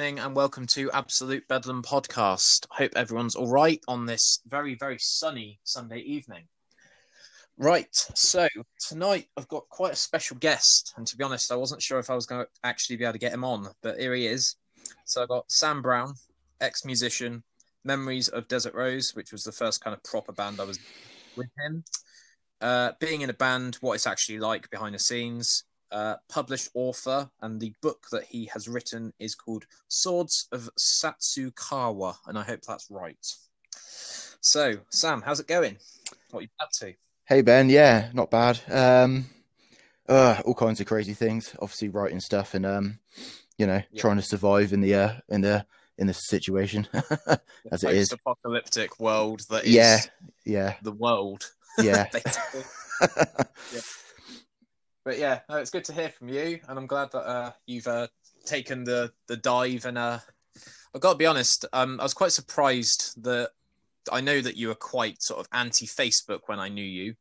and welcome to Absolute Bedlam podcast. Hope everyone's all right on this very, very sunny Sunday evening. Right, so tonight I've got quite a special guest, and to be honest, I wasn't sure if I was going to actually be able to get him on, but here he is. So I've got Sam Brown, ex musician, Memories of Desert Rose, which was the first kind of proper band I was with him. Uh, being in a band, what it's actually like behind the scenes, uh, published author, and the book that he has written is called Swords of Satsukawa, and I hope that's right. So, Sam, how's it going? What are you up to? Hey Ben, yeah, not bad. Um, uh, all kinds of crazy things. Obviously, writing stuff and um, you know, Yeah. trying to survive in the uh, in the in this situation as it is. Post-apocalyptic world that is Yeah, yeah, the world. yeah. basically. But yeah, no, it's good to hear from you, and I'm glad that uh, you've uh, taken the the dive. And uh, I've got to be honest, um, I was quite surprised that I know that you were quite sort of anti Facebook when I knew you.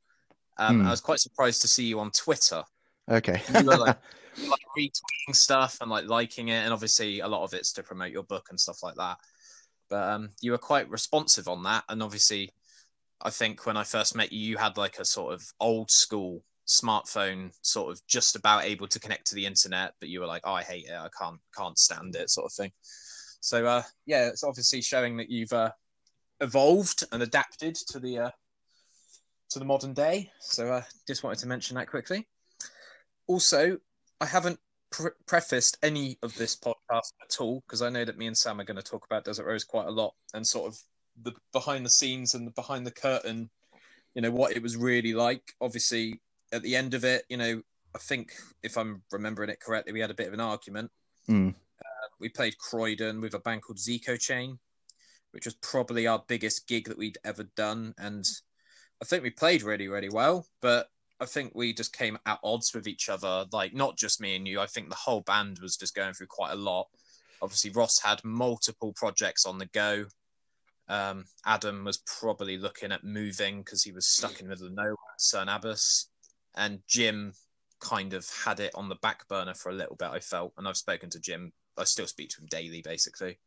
Um, Hmm. I was quite surprised to see you on Twitter. okay. You were like, like retweeting stuff and like liking it, and obviously a lot of it's to promote your book and stuff like that. But um, you were quite responsive on that, and obviously, I think when I first met you, you had like a sort of old school smartphone, sort of just about able to connect to the internet, but you were like, "Oh, I hate it. I can't can't stand it," sort of thing. So uh, yeah, it's obviously showing that you've uh, evolved and adapted to the uh, to the modern day. So uh, just wanted to mention that quickly. Also, I haven't pre- prefaced any of this podcast at all because I know that me and Sam are going to talk about Desert Rose quite a lot and sort of the behind the scenes and the behind the curtain, you know, what it was really like. Obviously, at the end of it, you know, I think if I'm remembering it correctly, we had a bit of an argument. Mm. We played Croydon with a band called Zico Chain, which was probably our biggest gig that we'd ever done. And I think we played really, really well, but I think we just came at odds with each other. Like, not just me and you, I think the whole band was just going through quite a lot. Obviously, Ross had multiple projects on the go. Um, Adam was probably looking at moving because he was stuck in the middle of nowhere at Cerne Abbas. And Jim kind of had it on the back burner for a little bit, I felt. And I've spoken to Jim. I still speak to him daily, basically.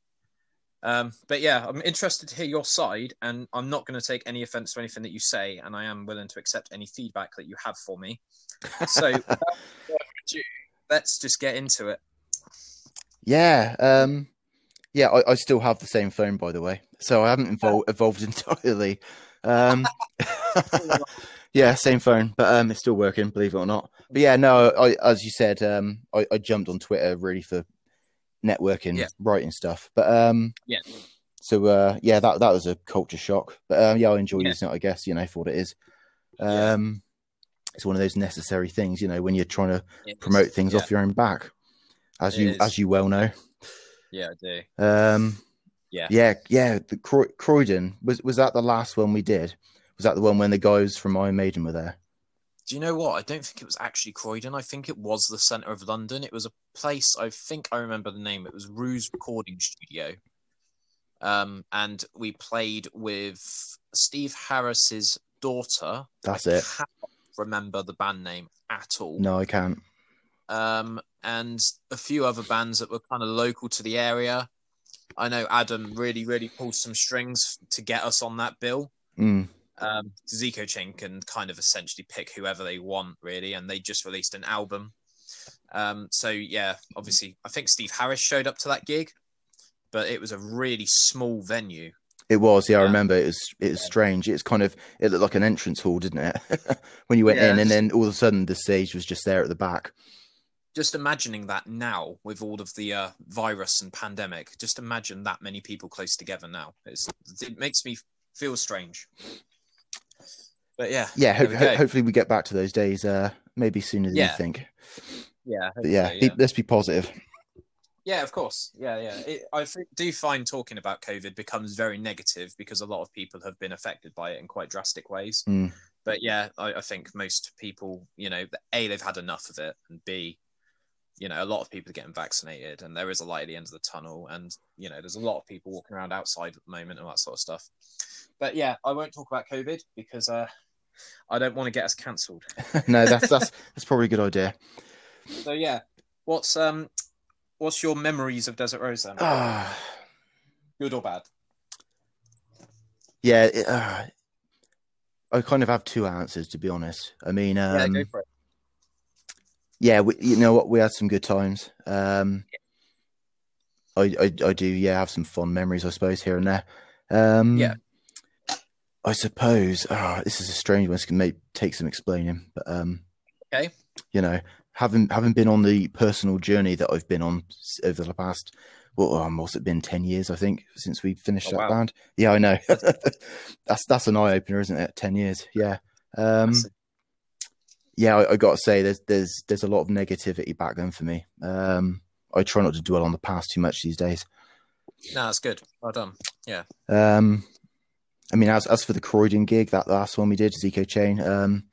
Um, but yeah, I'm interested to hear your side, and I'm not going to take any offense to anything that you say, and I am willing to accept any feedback that you have for me. So, without further ado, let's just get into it. Yeah, um, yeah. I, I still have the same phone, by the way, so I haven't evol- evolved entirely. Um, yeah, same phone, but um, it's still working, believe it or not. But yeah, no, I, as you said, um, I, I jumped on Twitter really for networking, Yeah. writing stuff. But um, Yeah. so uh, yeah, that that was a culture shock. But um, yeah, I enjoy Yeah. using it. I guess you know for what it is. Yeah. Um, it's one of those necessary things, you know, when you're trying to promote things yeah. off your own back, as It you is. as you well know. Yeah, I do. Um, Yeah. yeah, yeah. The Croydon was was that the last one we did? Was that the one when the guys from Iron Maiden were there? Do you know what? I don't think it was actually Croydon. I think it was the centre of London. It was a place. I think I remember the name. It was Ruse Recording Studio. Um, and we played with Steve Harris's daughter. That's I it. remember the band name at all. No, I can't. um, and a few other bands that were kind of local to the area. I know Adam really, really pulled some strings to get us on that bill. Mm. Um, Zico Chain can kind of essentially pick whoever they want, really, and they just released an album. Um, so yeah, obviously, I think Steve Harris showed up to that gig, but it was a really small venue. It was. Yeah, I remember. It was. It was strange. It's kind of. It looked like an entrance hall, didn't it? when you went Yeah, in, and then all of a sudden the stage was just there at the back. Just imagining that now with all of the uh, virus and pandemic, just imagine that many people close together now. It's, it makes me feel strange. But yeah, Yeah. Ho- ho- hopefully we get back to those days. Uh, maybe sooner than Yeah. you think. yeah, yeah, be- let's be positive. Yeah, of course. Yeah, yeah. It, I do find talking about COVID becomes very negative because a lot of people have been affected by it in quite drastic ways. Mm. But yeah, I, I think most people, you know, A, they've had enough of it, and B, you know, a lot of people are getting vaccinated, and there is a light at the end of the tunnel, and you know, there's a lot of people walking around outside at the moment and that sort of stuff. But yeah, I won't talk about COVID because uh, I don't want to get us cancelled. no, that's that's that's probably a good idea. So yeah, what's um, what's your memories of Desert Rose then? Good or bad? yeah. It, uh, I kind of have two answers to be honest. I mean, um, yeah, go for it. yeah, we, you know what? We had some good times. Um, I, I, I do, yeah, have some fond memories, I suppose, here and there. Um, Yeah. I suppose. ah, this is a strange one. It's gonna make, take some explaining, but um, Okay. you know, having having been on the personal journey that I've been on over the past, well, um, what's it been? Ten years, I think, since we finished Oh, that wow. band. Yeah, I know. that's that's an eye opener, isn't it? Ten years, yeah. Um, yeah, I, I got to say, there's there's there's a lot of negativity back then for me. Um, I try not to dwell on the past too much these days. No, that's good. Well done. Yeah. Um, I mean, as as for the Croydon gig, that last one we did, Zico Chain. Um,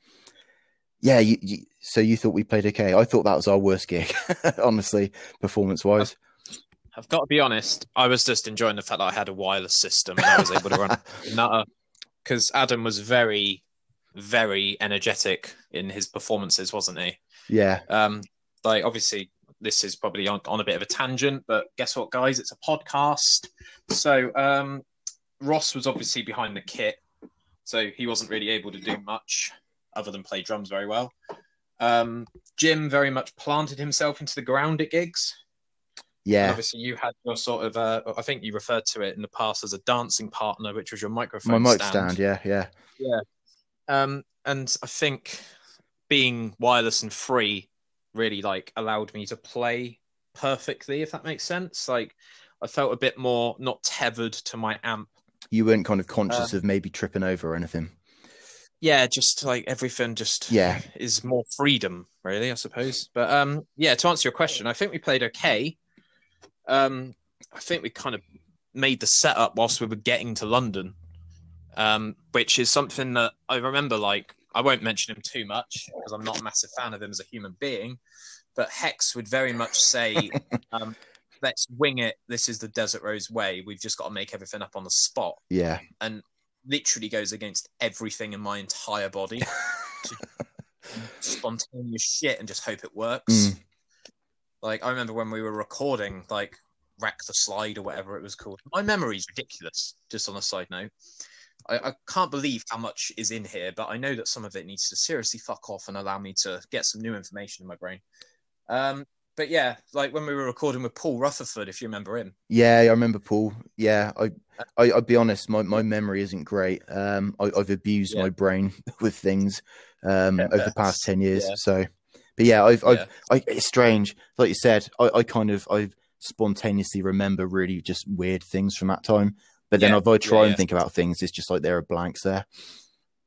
yeah, you, you, so you thought we played okay? I thought that was our worst gig, honestly, performance wise. I've got to be honest. I was just enjoying the fact that I had a wireless system and I was able to run Nutter because Adam was very, very energetic in his performances, wasn't he? yeah, Um, like obviously, this is probably on, on a bit of a tangent, but guess what, guys? It's a podcast. So um, Ross was obviously behind the kit, so he wasn't really able to do much other than play drums very well. Um, Jim very much planted himself into the ground at gigs. And yeah, obviously, you had your sort of, uh, I think you referred to it in the past as a dancing partner, which was your microphone my mic stand. Yeah, yeah, um, and I think being wireless and free really like allowed me to play perfectly, if that makes sense. Like I felt a bit more not tethered to my amp. You weren't kind of conscious Uh, of maybe tripping over or anything. Yeah, just like everything just Yeah. is more freedom, really, I suppose. But um yeah, to answer your question, I think we played okay. Um I think we kind of made the setup whilst we were getting to London. Um, which is something that I remember like I won't mention him too much because I'm not a massive fan of him as a human being, but Hex would very much say, um, let's wing it. This is the Desert Rose way. We've just got to make everything up on the spot Yeah, And literally goes against everything in my entire body. spontaneous shit and just hope it works. Mm. Like I remember when we were recording, like Rack the Slide or whatever it was called. My memory's ridiculous. Just on a side note, I, I can't believe how much is in here, but I know that some of it needs to seriously fuck off and allow me to get some new information in my brain. Um, but yeah, like when we were recording with Paul Rutherford, if you remember him. yeah, I remember Paul. Yeah, I, I, I'll be honest, my, my memory isn't great. Um, I, I've abused Yeah. my brain with things um over the past ten years. Yeah. So, but yeah, I've, I've Yeah. I, it's strange. Like you said, I, I kind of I spontaneously remember really just weird things from that time. But then Yeah, if I try yeah, and yeah. think about things, it's just like there are blanks there.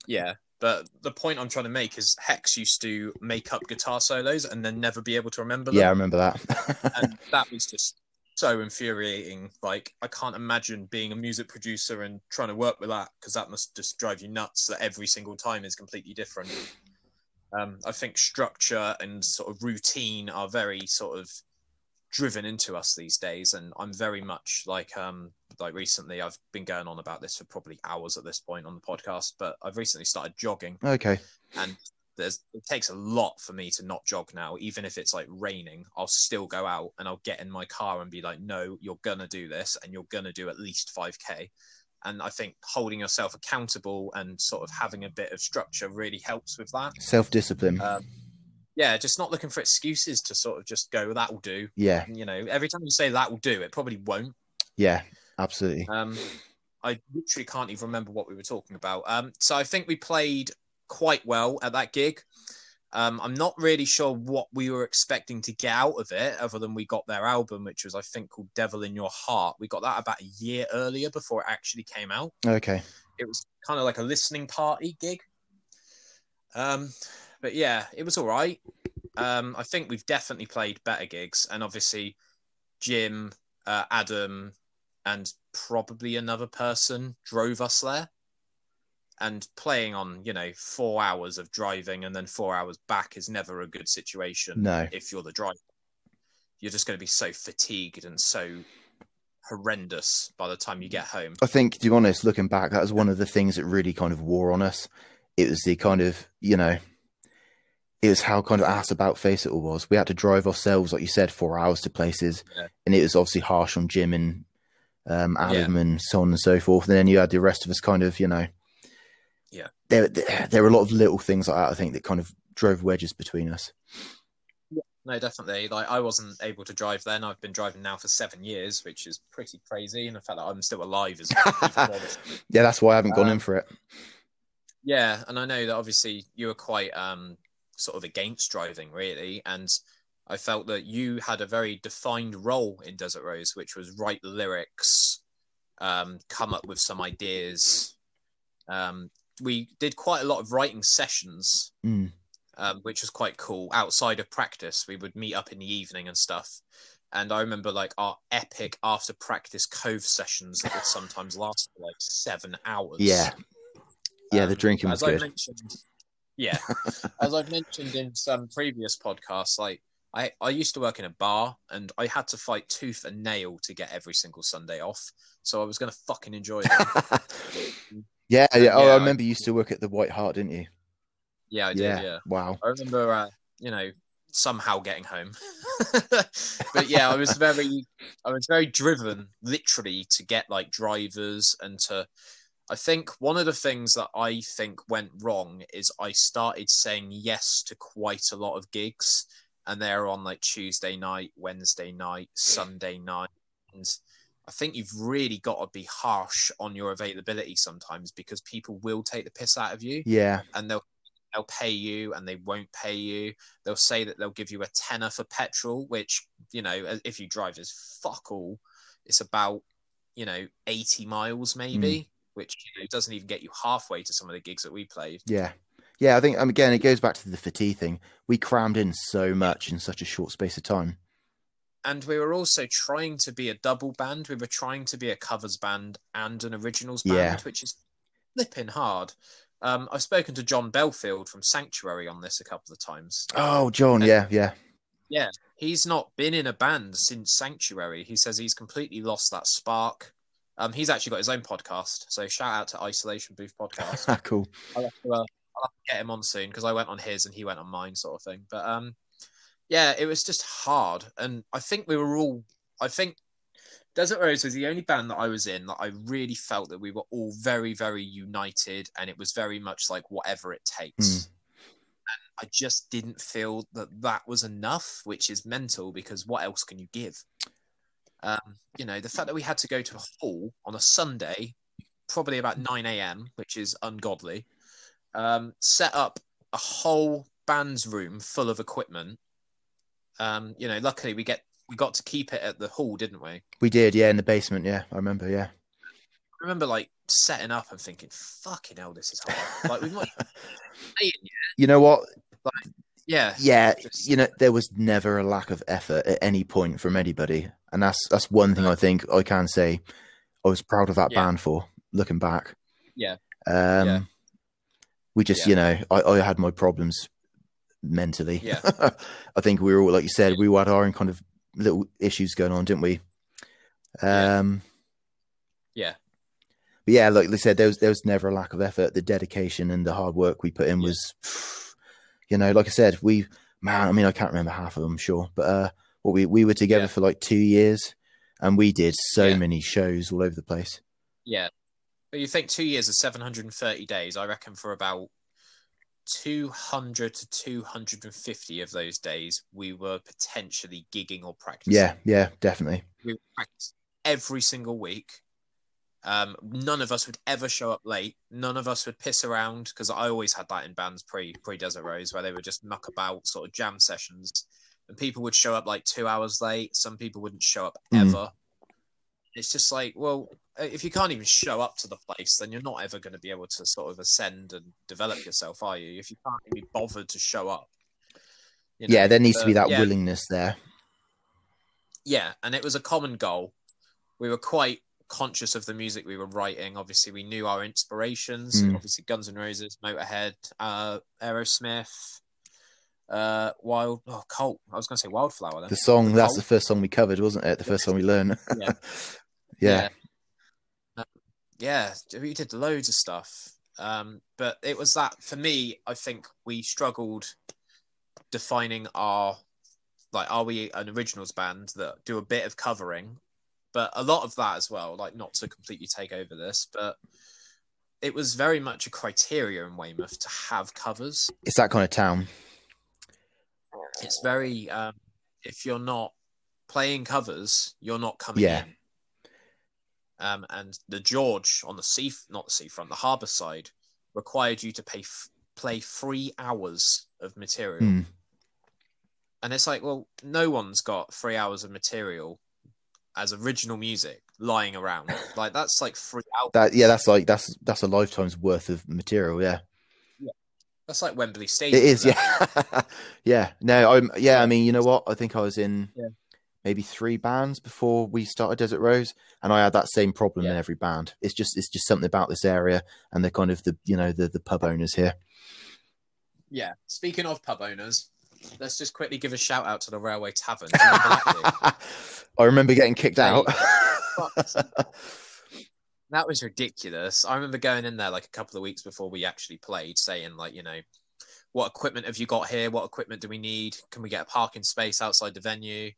Yeah, but the point I'm trying to make is Hex used to make up guitar solos and then never be able to remember them. Yeah, I remember that. and that was just so infuriating. Like, I can't imagine being a music producer and trying to work with that because that must just drive you nuts. That every single time is completely different. Um, I think structure and sort of routine are very sort of driven into us these days, and I'm very much like um like recently I've been going on about this for probably hours at this point on the podcast, but I've recently started jogging okay. and there's it takes a lot for me to not jog now even if it's like raining i'll still go out and i'll get in my car and be like no you're gonna do this and you're gonna do at least 5k and i think holding yourself accountable and sort of having a bit of structure really helps with that Self discipline. um, yeah just not looking for excuses to sort of just go that will do yeah, you know every time you say that will do it probably won't yeah, absolutely. um, I literally can't even remember what we were talking about. Um, so I think we played quite well at that gig. Um, I'm not really sure what we were expecting to get out of it, other than we got their album, which was I think called "Devil in Your Heart." We got that about a year earlier before it actually came out. Okay. It was kind of like a listening party gig. Um, but yeah, it was all right. Um, I think we've definitely played better gigs, and obviously Jim, uh, Adam, and probably another person drove us there. And playing on, you know, four hours of driving and then four hours back is never a good situation No. if you're the driver. You're just going to be so fatigued and so horrendous by the time you get home. I think, to be honest, looking back, that was one of the things that really kind of wore on us. It was the kind of, you know, was how kind of ass about face it all was. We had to drive ourselves, like you said, four hours to places, Yeah. and it was obviously harsh on Jim and um, Yeah. Adam and so on and so forth. And then you had the rest of us, kind of, you know, Yeah. There, there, there were a lot of little things like that. I think that kind of drove wedges between us. No, definitely. Like I wasn't able to drive then. I've been driving now for seven years, which is pretty crazy. And the fact that I'm still alive is Yeah, that's why I haven't gone Um, in for it. Yeah, and I know that obviously you were quite um sort of against driving, really, and I felt that you had a very defined role in Desert Rose, which was write lyrics, um, come up with some ideas. Um, we did quite a lot of writing sessions, Mm. um, which was quite cool. Outside of practice, we would meet up in the evening and stuff. And I remember like our epic after practice cove sessions that would sometimes last for like seven hours. Yeah, yeah, the Um, drinking was as I good. mentioned, yeah, as I've mentioned in some previous podcasts, like I, I used to work in a bar and I had to fight tooth and nail to get every single Sunday off. So I was going to fucking enjoy it. yeah, yeah. Oh, Yeah, I I- remember you used to work at the White Hart, didn't you? yeah, I did. yeah. Yeah, Wow. I remember, uh, you know, somehow getting home. but yeah, I was very, I was very driven, literally, to get like drivers and to. I think one of the things that I think went wrong is I started saying yes to quite a lot of gigs, and they're on like Tuesday night, Wednesday night, Sunday night, and I think you've really got to be harsh on your availability sometimes because people will take the piss out of you Yeah, and they'll they'll pay you and they won't pay you. They'll say that they'll give you a tenner for petrol, which you know if you drive is fuck all. It's about you know eighty miles hmm. maybe, which you know, doesn't even get you halfway to some of the gigs that we played. yeah, yeah. I think um, again, it goes back to the fatigue thing. We crammed in so much in such a short space of time. And we were also trying to be a double band. We were trying to be a covers band and an originals band, Yeah. which is flipping hard. Um, I've spoken to John Belfield from Sanctuary on this a couple of times. Oh, John, yeah, yeah, yeah, he's not been in a band since Sanctuary. He says he's completely lost that spark. Um, he's actually got his own podcast, so shout out to Isolation Booth Podcast. cool. I'll have to, uh, I'll have to get him on soon because I went on his and he went on mine, sort of thing. But um, yeah, it was just hard, and I think we were all. I think Desert Rose was the only band that I was in that I really felt that we were all very, very united, and it was very much like whatever it takes. Mm. And I just didn't feel that that was enough, which is mental because what else can you give? Um, you know, the fact that we had to go to a hall on a Sunday, probably about 9 a.m., which is ungodly, um, set up a whole band's room full of equipment. Um, you know, luckily we get we got to keep it at the hall, didn't we? We did, yeah, in the basement. Yeah, I remember. Yeah, I remember like setting up and thinking, "Fucking hell, this is hard." like playing yet. you know what? Yeah, Yeah, Just- you know, there was never a lack of effort at any point from anybody, and that's that's one thing I think I can say I was proud of that Yeah. band for. Looking back, Yeah. um, Yeah. we just, Yeah. you know, I, I had my problems mentally. Yeah. I think we were all, like you said, we had our own kind of little issues going on, didn't we? Yeah. Um, yeah, but yeah, like they said, there was there was never a lack of effort. The dedication and the hard work we put in was, you know, like I said, we man. I mean, I can't remember half of them, sure, but uh, what we we were together Yeah. for like two years, and we did so Yeah. many shows all over the place. yeah. But you think two years of 730 days? I reckon for about 200 to 250 of those days, we were potentially gigging or practicing. Yeah, yeah, definitely. we would practice every single week. Um, none of us would ever show up late. None of us would piss around because I always had that in bands pre pre Desert Rose where they would just muck about sort of jam sessions, and people would show up like two hours late. Some people wouldn't show up Mm. ever. It's just like, well, if you can't even show up to the place, then you're not ever going to be able to sort of ascend and develop yourself, are you? If you can't be bothered to show up. you know? yeah, there needs to be that yeah, willingness there. yeah, and it was a common goal. We were quite conscious of the music we were writing. Obviously, we knew our inspirations. Mm. Obviously, Guns N' Roses, Motorhead, uh, Aerosmith, uh, Wild. Oh, Cult. I was going to say Wildflower. Then The song that's Cult. the first song we covered, wasn't it? The first song we learned. Yeah. yeah. Um, yeah, we did loads of stuff. Um, but it was that for me. I think we struggled defining our like are we an originals band that do a bit of covering, but a lot of that as well. Like not to completely take over this, but it was very much a criteria in Weymouth to have covers. It's that kind of town. It's very um, if you're not playing covers, you're not coming Yeah. in. Um, and the George on the sea, not the seafront, the harbour side, required you to pay f- play three hours of material. Hmm. And it's like, well, no one's got three hours of material as original music lying around. like that's like three hours. That yeah, that's like that's that's a lifetime's worth of material. Yeah, That's like Wembley Stadium. it is. Yeah, yeah. No, I'm. Yeah, I mean, you know what? I think I was in Yeah. maybe three bands before we started Desert Rose, and I had that same problem in every band. It's just it's just something about this area and the kind of the you know the the pub owners here. Yeah. Speaking of pub owners, let's just quickly give a shout out to the Railway Tavern. Do you remember that gig? I remember getting kicked out. That was ridiculous. I remember going in there like a couple of weeks before we actually played, saying like, you know, what equipment have you got here? What equipment do we need? Can we get a parking space outside the venue?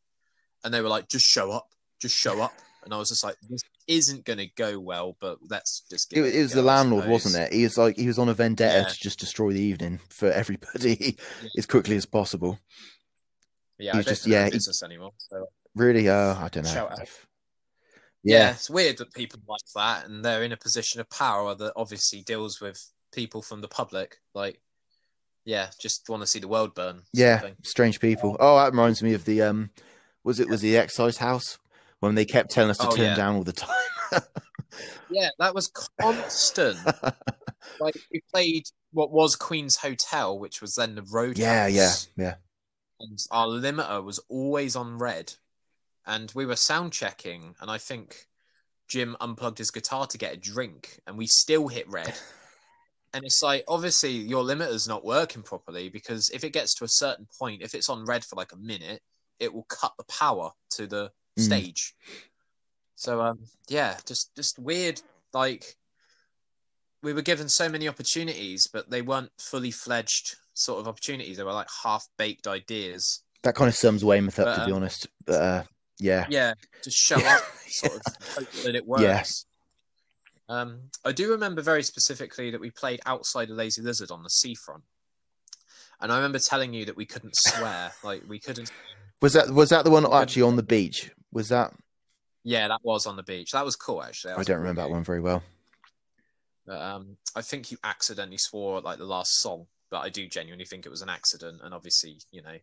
And they were like, just show up, just show up. And I was just like, this isn't going to go well, but let's just. It, was- it it was the landlord, wasn't it? He was like he was on a vendetta Yeah. to just destroy the evening for everybody Yeah. as quickly as possible. Yeah, He I was don't just- yeah, he- business anymore. So Really, uh, I don't know. Yeah, yeah, it's weird that people like that, and they're in a position of power that obviously deals with people from the public. Like, yeah, just want to see the world burn. yeah, thing. strange people. Oh, that reminds me of the um, was it was the excise house when they kept telling us to Oh, turn yeah. down all the time. Yeah, that was constant. like we played what was Queen's Hotel, which was then the Roadhouse. yeah, yeah, yeah. And our limiter was always on red, and we were sound checking, and I think Jim unplugged his guitar to get a drink, and we still hit red. And it's like, obviously, your limiter's not working properly because if it gets to a certain point, if it's on red for like a minute, it will cut the power to the Mm. stage. So, um, yeah, just just weird. Like, we were given so many opportunities, but they weren't fully fledged sort of opportunities. They were like half baked ideas. That kind of sums Weymouth up, But, to be honest. But uh, yeah, Yeah, just show up, sort of hope that it works. Yeah. Um, I do remember very specifically that we played outside a Lazy Lizard on the seafront, and I remember telling you that we couldn't swear, like we couldn't. was that was that the one actually on the beach? Was that? Yeah, that was on the beach. That was cool, actually. That I don't a cool remember that one very well. But, um, I think you accidentally swore at, like the last song, but I do genuinely think it was an accident. And obviously, you know,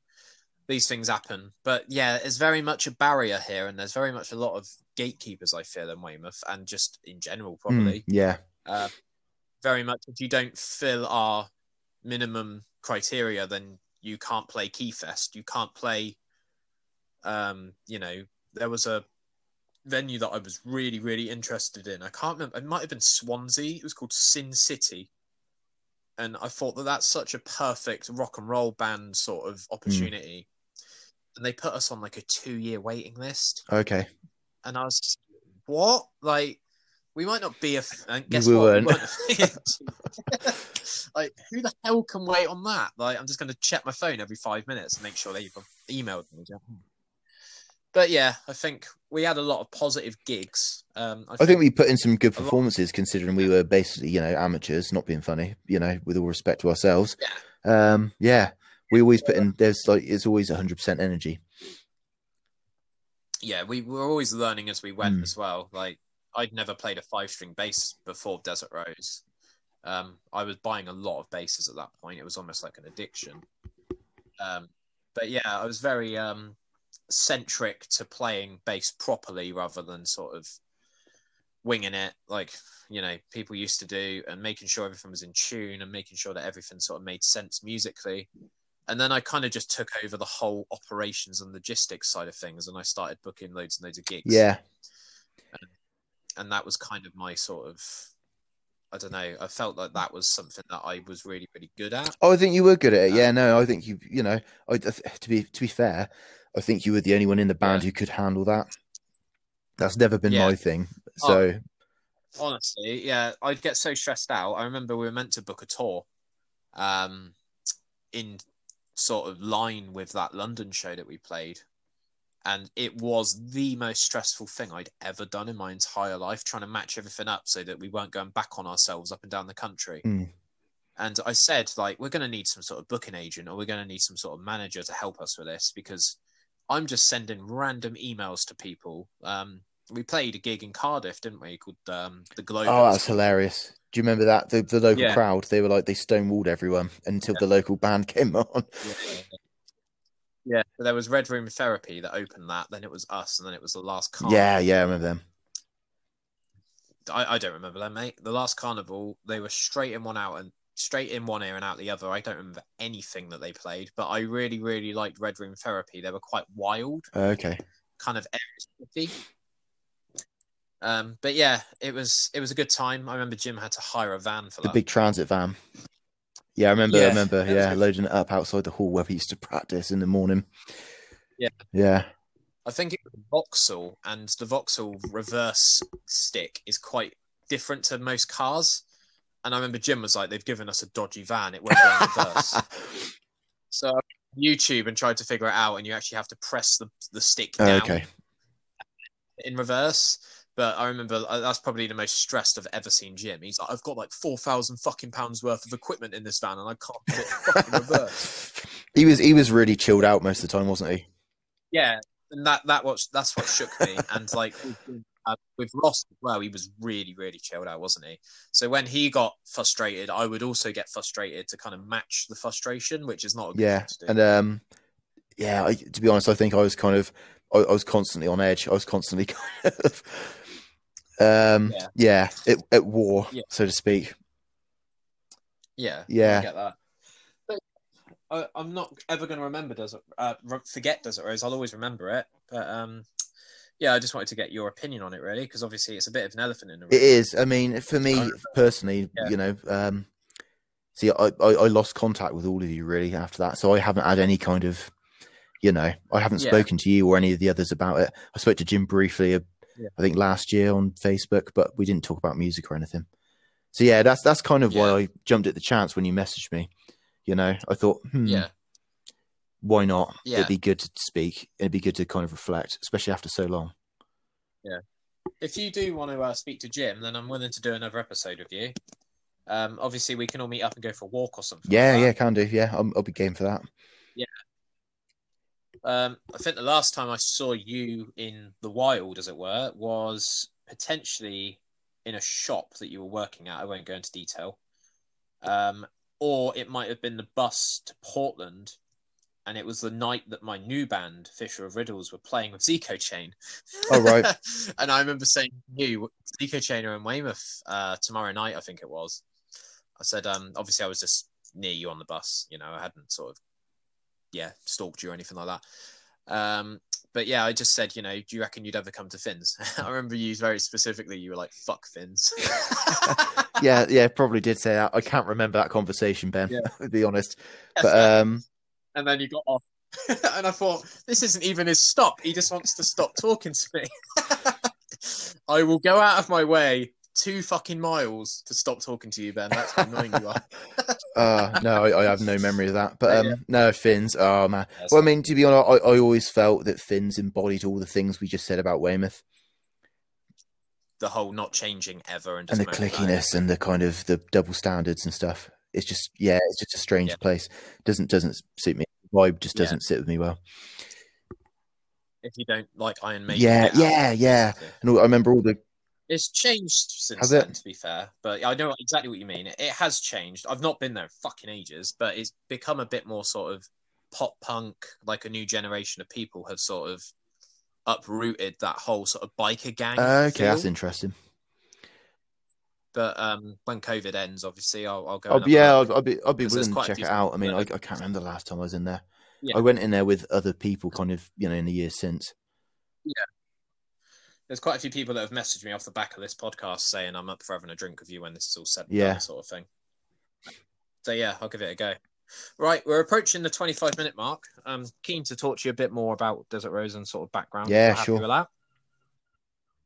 these things happen. But yeah, it's very much a barrier here, and there's very much a lot of gatekeepers. I feel in Weymouth, and just in general, Mm, probably yeah, uh, very much. If you don't fill our minimum criteria, then you can't play Keyfest. You can't play. Um, you know, there was a venue that I was really, really interested in. I can't remember. It might have been Swansea. It was called Sin City, and I thought that that's such a perfect rock and roll band sort of opportunity. And they put us on like a two-year waiting list, okay. and I was, just, what? Like, we might not be a. And guess We what? weren't. We weren't like, who the hell can wait on that? Like, I'm just going to check my phone every five minutes and make sure they've emailed me. But yeah, I think we had a lot of positive gigs. Um, I, I think we put in some good performances considering we were basically, you know, amateurs, not being funny, you know, with all respect to ourselves. Um, yeah, we always put in, there's like, it's always 100% energy. yeah, we were always learning as we went Mm. as well. Like I'd never played a five string bass before Desert Rose. Um, I was buying a lot of basses at that point. It was almost like an addiction. Um, but yeah, I was very um, centric to playing bass properly rather than sort of winging it like you know people used to do and making sure everything was in tune and making sure that everything sort of made sense musically and then I kind of just took over the whole operations and logistics side of things, and I started booking loads and loads of gigs. Yeah. and that was kind of my sort of, I don't know. I felt like that was something that I was really, really good at. Oh, I think you were good at it. Um, Yeah, no, I think you, you know, I, to be to be fair, I think you were the only one in the band Yeah. who could handle that. That's never been Yeah. my thing. Oh. So Honestly, yeah, I'd get so stressed out. I remember we were meant to book a tour, um, in sort of line with that London show that we played. And it was the most stressful thing I'd ever done in my entire life, trying to match everything up so that we weren't going back on ourselves up and down the country. Mm. And I said, like, we're going to need some sort of booking agent or we're going to need some sort of manager to help us with this because I'm just sending random emails to people. Um, we played a gig in Cardiff, didn't we? Called um, the Globe. Oh, that's hilarious. Do you remember that? The, the local Yeah. crowd, they were like, they stonewalled everyone until the local band came on. Yeah. yeah. So there was Red Room Therapy that opened that. Then it was us, and then it was the last carnival. Yeah, yeah, I remember them. I, I don't remember them, mate. The last carnival, they were straight in one out and straight in one ear and out the other. I don't remember anything that they played, but I really, really liked Red Room Therapy. They were quite wild, Okay. kind of Aerosmithy. Um, but yeah, it was it was a good time. I remember Jim had to hire a van for The that. big transit van. Yeah, I remember, I Yeah, remember, yeah, loading it up outside the hall where we used to practice in the morning. Yeah. Yeah. I think it was Vauxhall, and the Vauxhall reverse stick is quite different to most cars. And I remember Jim was like, "They've given us a dodgy van; it won't go in reverse." so I YouTube and tried to figure it out, and you actually have to press the the stick Oh, down okay. in reverse. But I remember uh, that's probably the most stressed I've ever seen Jim. He's like, "I've got like four thousand fucking pounds worth of equipment in this van, and I can't put it fucking reverse." he was he was really chilled out most of the time, wasn't he? Yeah, and that that was that's what shook me. and like with, uh, with Ross as well, he was really really chilled out, wasn't he? So when he got frustrated, I would also get frustrated to kind of match the frustration, which is not a good Yeah, thing to do. and um, yeah. I, to be honest, I think I was kind of I, I was constantly on edge. I was constantly kind of um, Yeah. yeah, at, at war, Yeah. so to speak. yeah, Yeah. I get that. But I, I'm not ever going to remember Desert, uh, forget Desert Rose. I'll always remember it. But um, yeah, I just wanted to get your opinion on it, really, because obviously it's a bit of an elephant in the room. It is. I mean, for me personally, Yeah. you know, um, see, I, I I lost contact with all of you really after that, so I haven't had any kind of, you know, I haven't Yeah. spoken to you or any of the others about it. I spoke to Jim briefly, Yeah. I think last year on Facebook, but we didn't talk about music or anything. So yeah, that's that's kind of why I jumped at the chance when you messaged me. You know, I thought, hmm, Yeah, why not? Yeah. It'd be good to speak. It'd be good to kind of reflect, especially after so long. Yeah. If you do want to uh, speak to Jim, then I'm willing to do another episode with you. Um, obviously, we can all meet up and go for a walk or something. Yeah, like yeah, can do. Yeah, I'm, I'll be game for that. Um, I think the last time I saw you in the wild, as it were, was potentially in a shop that you were working at. I won't go into detail. Um, or it might have been the bus to Portland, and it was the night that my new band, Fisher of Riddles, were playing with Zico Chain. Oh, right. and I remember saying to you, Zico Chain are in Weymouth uh, tomorrow night, I think it was. I said, um, obviously, I was just near you on the bus. You know, I hadn't sort of, yeah, stalked you or anything like that. Um, but yeah, I just said, you know, do you reckon you'd ever come to Finn's? I remember you very specifically. You were like, "Fuck Finn's." yeah, yeah, probably did say that. I can't remember that conversation, Ben. Yeah. to be honest. But um, and then you got off. and I thought, this isn't even his stop. He just wants to stop talking to me. I will go out of my way two fucking miles to stop talking to you, Ben. That's how annoying you are. uh, no, I, I have no memory of that. But But, um, yeah. no, Finns. Oh man. That's Well, I mean, to be honest, I, I always felt that Finns embodied all the things we just said about Weymouth the whole not changing ever and, and the moaning about it. clickiness and the kind of the double standards and stuff. It's just, yeah, it's just a strange Yeah. place. Doesn't doesn't suit me. Vibe just doesn't sit with me well. If you don't like Iron Maiden, Yeah, yeah, yeah. And I remember all the It's changed since Has then, it? to be fair. But I know exactly what you mean. It, has changed. I've not been there in fucking ages, but it's become a bit more sort of pop punk. Like a new generation of people have sort of uprooted that whole sort of biker gang. Okay, that's interesting. But um, when COVID ends, obviously, I'll, I'll go. Oh, and have yeah. I'll, I'll be I'll be willing to check it out. I mean, I, I can't remember the last time I was in there. Yeah. I went in there with other people, kind of, you know, in the years since. There's quite a few people that have messaged me off the back of this podcast saying I'm up for having a drink with you when this is all said and Yeah. done, sort of thing. So yeah, I'll give it a go. Right, we're approaching the 25 minute mark. I'm keen to talk to you a bit more about Desert Rose and sort of background. Yeah, sure. with that?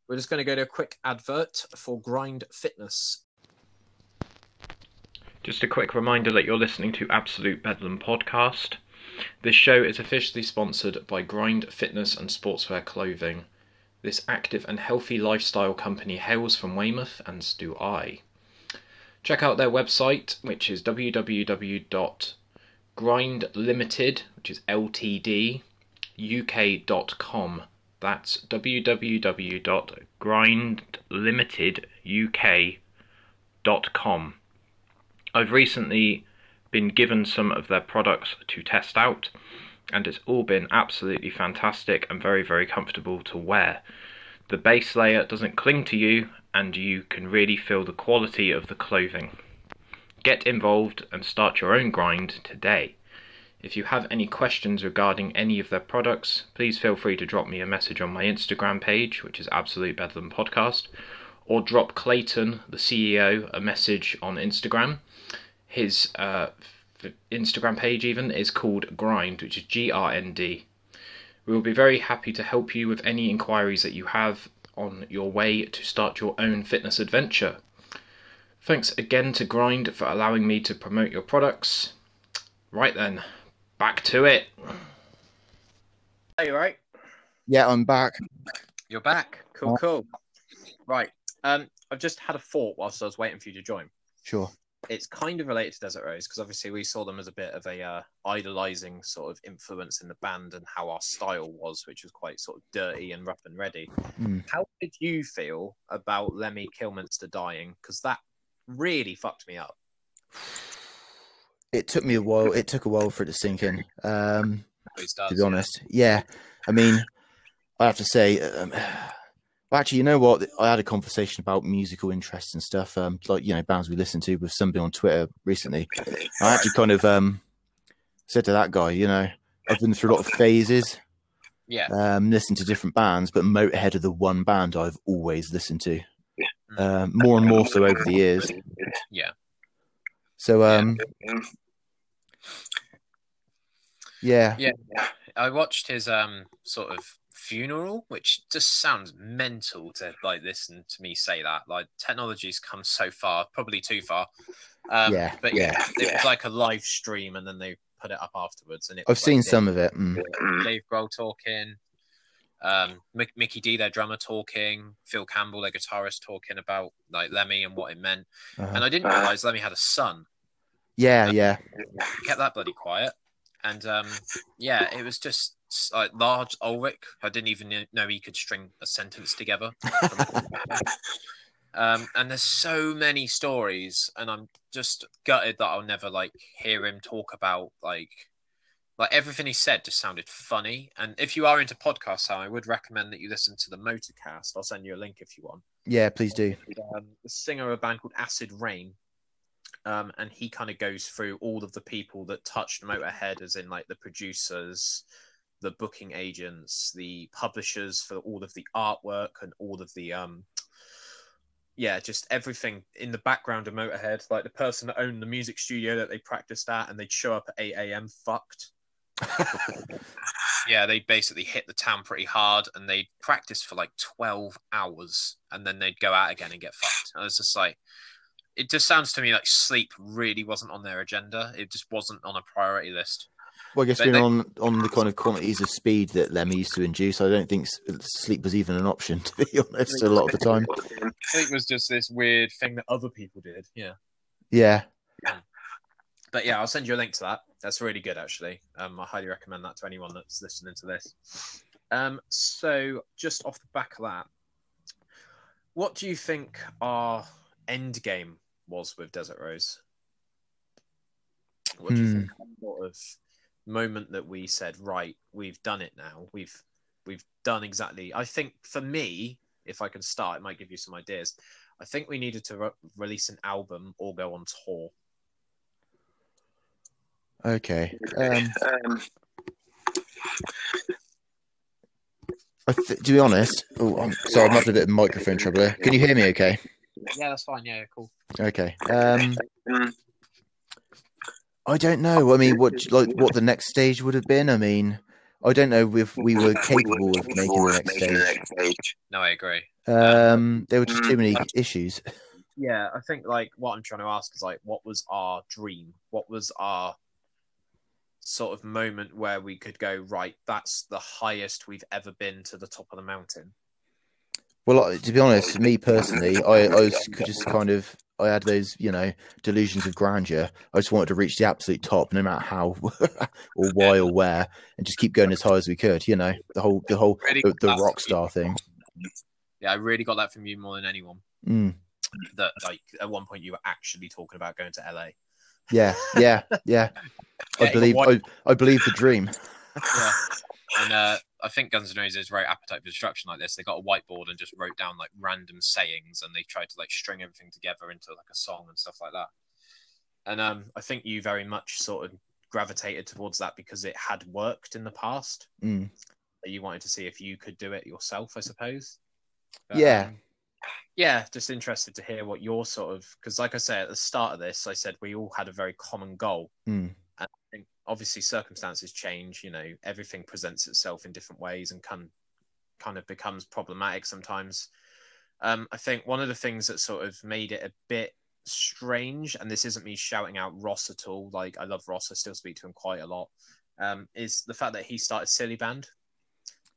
We're just going to go to a quick advert for Grind Fitness. Just a quick reminder that you're listening to Absolute Bedlam podcast. This show is officially sponsored by Grind Fitness and Sportswear Clothing. This active and healthy lifestyle company hails from Weymouth, and do I. Check out their website, which is www.grindlimited, which is LTD, uk.com. That's www.grindlimiteduk.com. I've recently been given some of their products to test out, and it's all been absolutely fantastic and very, very comfortable to wear. The base layer doesn't cling to you, and you can really feel the quality of the clothing. Get involved and start your own grind today. If you have any questions regarding any of their products, please feel free to drop me a message on my Instagram page, which is Absolute Bedlam Podcast, or drop Clayton, the CEO, a message on Instagram. His uh, Instagram page, even, is called Grind, which is G R N D. We will be very happy to help you with any inquiries that you have on your way to start your own fitness adventure. Thanks again to Grind for allowing me to promote your products. Right then, back to it. Are you right? Yeah, I'm back. You're back. Cool, cool. Right. Um, I've just had a thought whilst I was waiting for you to join. Sure. It's kind of related to Desert Rose because obviously we saw them as a bit of a uh, idolizing sort of influence in the band and how our style was, which was quite sort of dirty and rough and ready. Mm. How did you feel about Lemmy Kilmister dying? Because that really fucked me up. It took me a while. It took a while for it to sink in. Um, does, to be yeah. honest, yeah. I mean, I have to say, um, well, actually, you know what? I had a conversation about musical interests and stuff, um, like you know, bands we listen to with somebody on Twitter recently. I actually kind of um, said to that guy, you know, I've been through a lot of phases, Yeah. um, listened to different bands, but Motorhead are the one band I've always listened to, um, more and more so over the years. Yeah. So, um, yeah, Yeah. I watched his um sort of funeral, which just sounds mental to like listen to me say that. Like technology's come so far, probably too far. Um, Yeah, but yeah. yeah, it was like a live stream, and then they put it up afterwards. And it I've seen like some of it. Mm. Dave, Dave Grohl talking, um, Mick, Mikkey Dee, their drummer, talking, Phil Campbell, their guitarist, talking about like Lemmy and what it meant. Uh-huh. And I didn't realize Lemmy had a son. Yeah, yeah, He kept that bloody quiet. And um, yeah, it was just like Lars Ulrich. I didn't even know he could string a sentence together. um, and there's so many stories, and I'm just gutted that I'll never like hear him talk about like like everything he said just sounded funny. And if you are into podcasts, I would recommend that you listen to the Motorcast. I'll send you a link if you want yeah. Please do. um, the singer of a band called Acid Rain. Um, and he kind of goes through all of the people that touched Motorhead, as in like the producers, the booking agents, the publishers for all of the artwork and all of the um, yeah, just everything in the background of Motorhead. Like the person that owned the music studio that they practiced at, and they'd show up at eight a.m. fucked. Yeah, they basically hit the town pretty hard, and they practice for like twelve hours, and then they'd go out again and get fucked. And it's just like, it just sounds to me like sleep really wasn't on their agenda. It just wasn't on a priority list. Well, I guess But being they- on on the kind of quantities of speed that Lemmy used to induce, I don't think sleep was even an option. To be honest, a lot of the time. Sleep was just this weird thing that other people did. Yeah, Yeah, but yeah, I'll send you a link to that. That's really good, actually. Um, I highly recommend that to anyone that's listening to this. Um, so just off the back of that, what do you think our end game was with Desert Rose? What do you Hmm. think sort of moment that we said, right, we've done it now. We've we've done exactly. I think for me, if I can start, it might give you some ideas. I think we needed to re- release an album or go on tour. okay. Um, I th- to be honest, oh, I'm sorry, I'm having a bit of microphone trouble here. Can you hear me? Okay. Yeah, that's fine. Yeah, cool. Okay. Um, I don't know. I mean, what like what the next stage would have been? I mean, I don't know if we were capable of making the next stage. No, I agree. Um, there were just too many issues. Yeah, I think like what I'm trying to ask is like, what was our dream? What was our sort of moment where we could go right? That's the highest we've ever been to the top of the mountain. Well, to be honest, me personally, I, I was just kind of I had those, you know, delusions of grandeur. I just wanted to reach the absolute top, no matter how or why or where, and just keep going as high as we could. You know, the whole the whole Really the, the rock star thing. Yeah, I really got that from you more than anyone. Mm. That like at one point you were actually talking about going to LA. Yeah, yeah, yeah. I believe I, I believe the dream. Yeah. And uh, I think Guns N' Roses wrote Appetite for Destruction like this. They got a whiteboard and just wrote down like random sayings, and they tried to like string everything together into like a song and stuff like that. And um, I think you very much sort of gravitated towards that because it had worked in the past. Mm. You wanted to see if you could do it yourself, I suppose. But, Yeah. um, yeah, just interested to hear what your sort of because, like I say at the start of this, I said we all had a very common goal. Mm. Obviously circumstances change. You know, everything presents itself in different ways and can kind of becomes problematic sometimes. Um, I think one of the things that sort of made it a bit strange, and this isn't me shouting out Ross at all. Like I love Ross, I still speak to him quite a lot. Um, is the fact that he started Silly Band,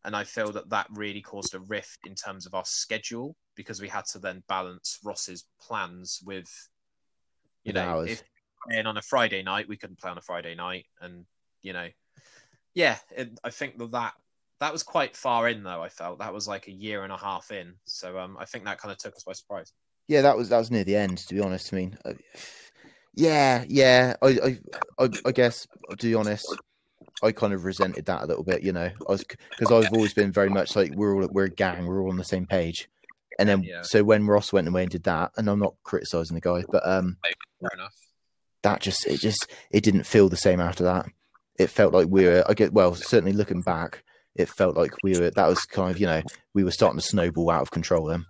and I feel that that really caused a rift in terms of our schedule because we had to then balance Ross's plans with, you know, if playing on a Friday night, we couldn't play on a Friday night, and you know, yeah, it, I think that that that was quite far in though. I felt that was like a year and a half in, so um, I think that kind of took us by surprise. Yeah, that was that was near the end. To be honest, I mean, uh, yeah, yeah. I, I, I, I guess to be honest, I kind of resented that a little bit. You know, I was because I've always been very much like we're all we're a gang, we're all on the same page. And then, Yeah. so when Ross went away and did that, and I'm not criticizing the guy, but um, Fair enough. That just it just it didn't feel the same after that. It felt like we were. I get well, certainly looking back, it felt like we were. That was kind of you know we were starting to snowball out of control then.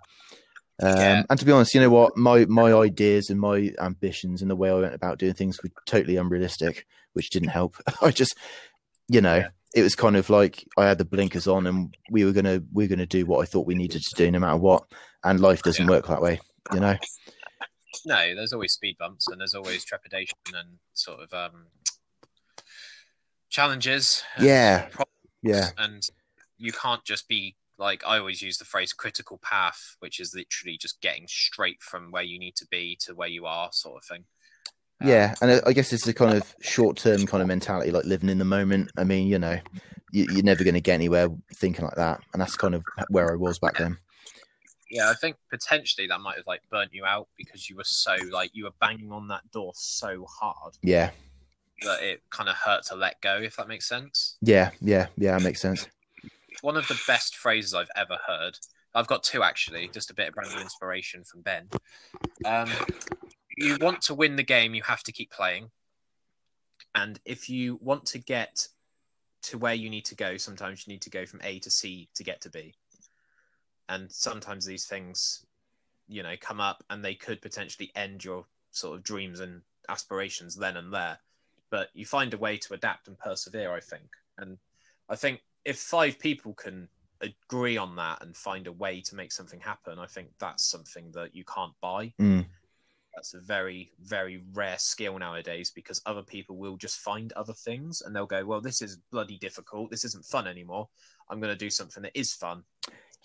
Um, Yeah. And to be honest, you know what, my my ideas and my ambitions and the way I went about doing things were totally unrealistic, which didn't help. I just, you know, Yeah. it was kind of like I had the blinkers on, and we were gonna we were gonna do what I thought we needed to do, no matter what. And life doesn't work that way, you know. No, there's always speed bumps and there's always trepidation and sort of um, challenges. and Yeah. Yeah, and you can't just be like I always use the phrase critical path, which is literally just getting straight from where you need to be to where you are, sort of thing. Um, Yeah, and I- guess it's a kind of short-term kind of mentality, like living in the moment. I mean, you know, you, you're never going to get anywhere thinking like that, and that's kind of where I was back then. Yeah, I think potentially that might have like burnt you out because you were so like you were banging on that door so hard Yeah, that it kind of hurt to let go, if that makes sense. yeah, yeah, yeah. That makes sense. One of the best phrases I've ever heard. I've got two actually, just a bit of brand new inspiration from Ben. Um, you want to win the game, you have to keep playing. And if you want to get to where you need to go, sometimes you need to go from A to C to get to B. And sometimes these things, you know, come up and they could potentially end your sort of dreams and aspirations then and there. But you find a way to adapt and persevere, I think. And I think if five people can agree on that and find a way to make something happen, I think that's something that you can't buy. Mm. That's a very, very rare skill nowadays because other people will just find other things and they'll go, Well, this is bloody difficult. This isn't fun anymore. I'm going to do something that is fun.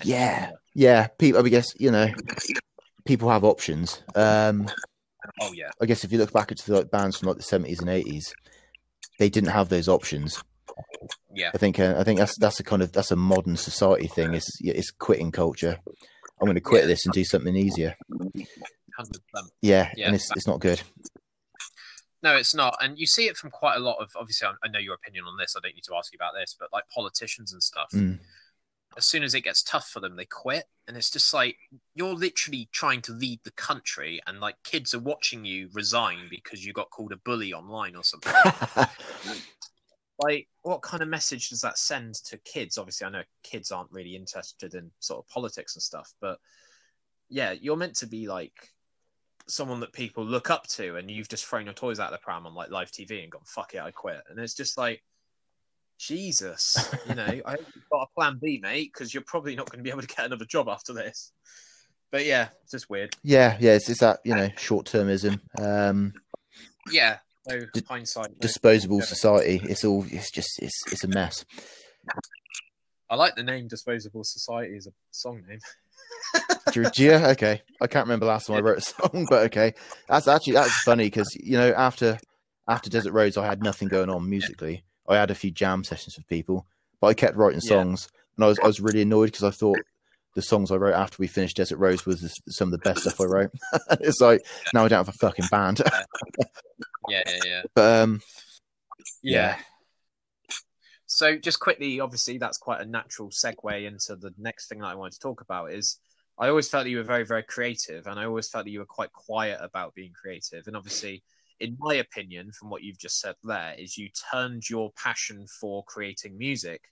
Yeah, yeah. People, I guess you know, people have options. Um, Oh, yeah. I guess if you look back into like bands from like the seventies and eighties, they didn't have those options. Yeah. I think uh, I think that's that's a kind of that's a modern society thing. It's it's quitting culture. I'm going to quit Yeah. this and do something easier. 100%. Yeah, Yeah. and it's it's not good. No, it's not. And you see it from quite a lot of, obviously, I- I know your opinion on this. I don't need to ask you about this, but like politicians and stuff. Mm. As soon as it gets tough for them, they quit. And it's just like you're literally trying to lead the country, and like kids are watching you resign because you got called a bully online or something. like, what kind of message does that send to kids? Obviously, I know kids aren't really interested in sort of politics and stuff, but yeah, you're meant to be like someone that people look up to, and you've just thrown your toys out of the pram on like live TV and gone, "Fuck it, I quit." And it's just like. Jesus, you know, I hope you've got a plan B, mate, because you're probably not going to be able to get another job after this. But yeah, it's just weird. yeah, yeah. It's, it's that you know short termism. Um, Yeah, So D- hindsight. no- Disposable society. It's all. It's just. It's. It's a mess. I like the name Disposable Society as a song name. Do you- do you? Okay. I can't remember last time I wrote a song, but okay. That's actually that's funny because you know after after Desert Rose, I had nothing going on musically. I had a few jam sessions with people, but I kept writing Yeah. songs, and I was I was really annoyed because I thought the songs I wrote after we finished Desert Rose was the- some of the best stuff I wrote. it's like now I don't have a fucking band, Yeah, yeah, yeah. but um, Yeah. So just quickly, obviously, that's quite a natural segue into the next thing that I wanted to talk about. Is I always felt that you were very, very creative, and I always felt that you were quite quiet about being creative. And obviously, in my opinion, from what you've just said there, is you turned your passion for creating music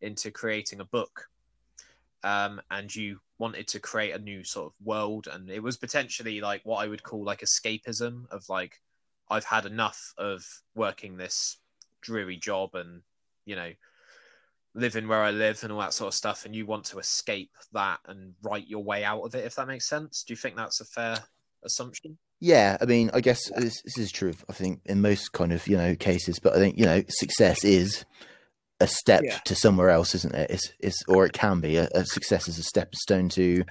into creating a book, um, and you wanted to create a new sort of world, and it was potentially like what I would call like escapism of like I've had enough of working this dreary job and you know living where I live and all that sort of stuff, and you want to escape that and write your way out of it. If that makes sense, do you think that's a fair assumption? Yeah, I mean, I guess this, this is true. I think in most kind of you know cases, but I think you know success is a step Yeah. to somewhere else, isn't it? It's it's or it can be a, a success is a stepping stone to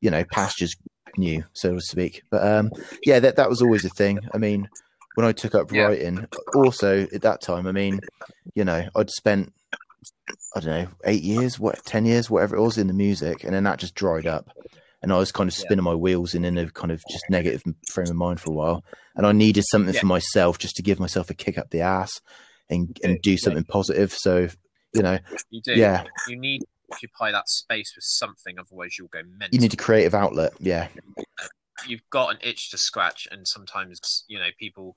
you know pastures new, so to speak. But um, yeah, that that was always a thing. I mean, when I took up Yeah. writing, also at that time, I mean, you know, I'd spent I don't know eight years, what ten years, whatever it was in the music, and then that just dried up. And I was kind of Yeah. spinning my wheels and in a kind of just negative frame of mind for a while. And I needed something Yeah. for myself just to give myself a kick up the ass and and do something positive. So you know, You do. yeah, You need to occupy that space with something, otherwise you'll go mental. you need a creative outlet. Yeah, You've got an itch to scratch, and sometimes you know people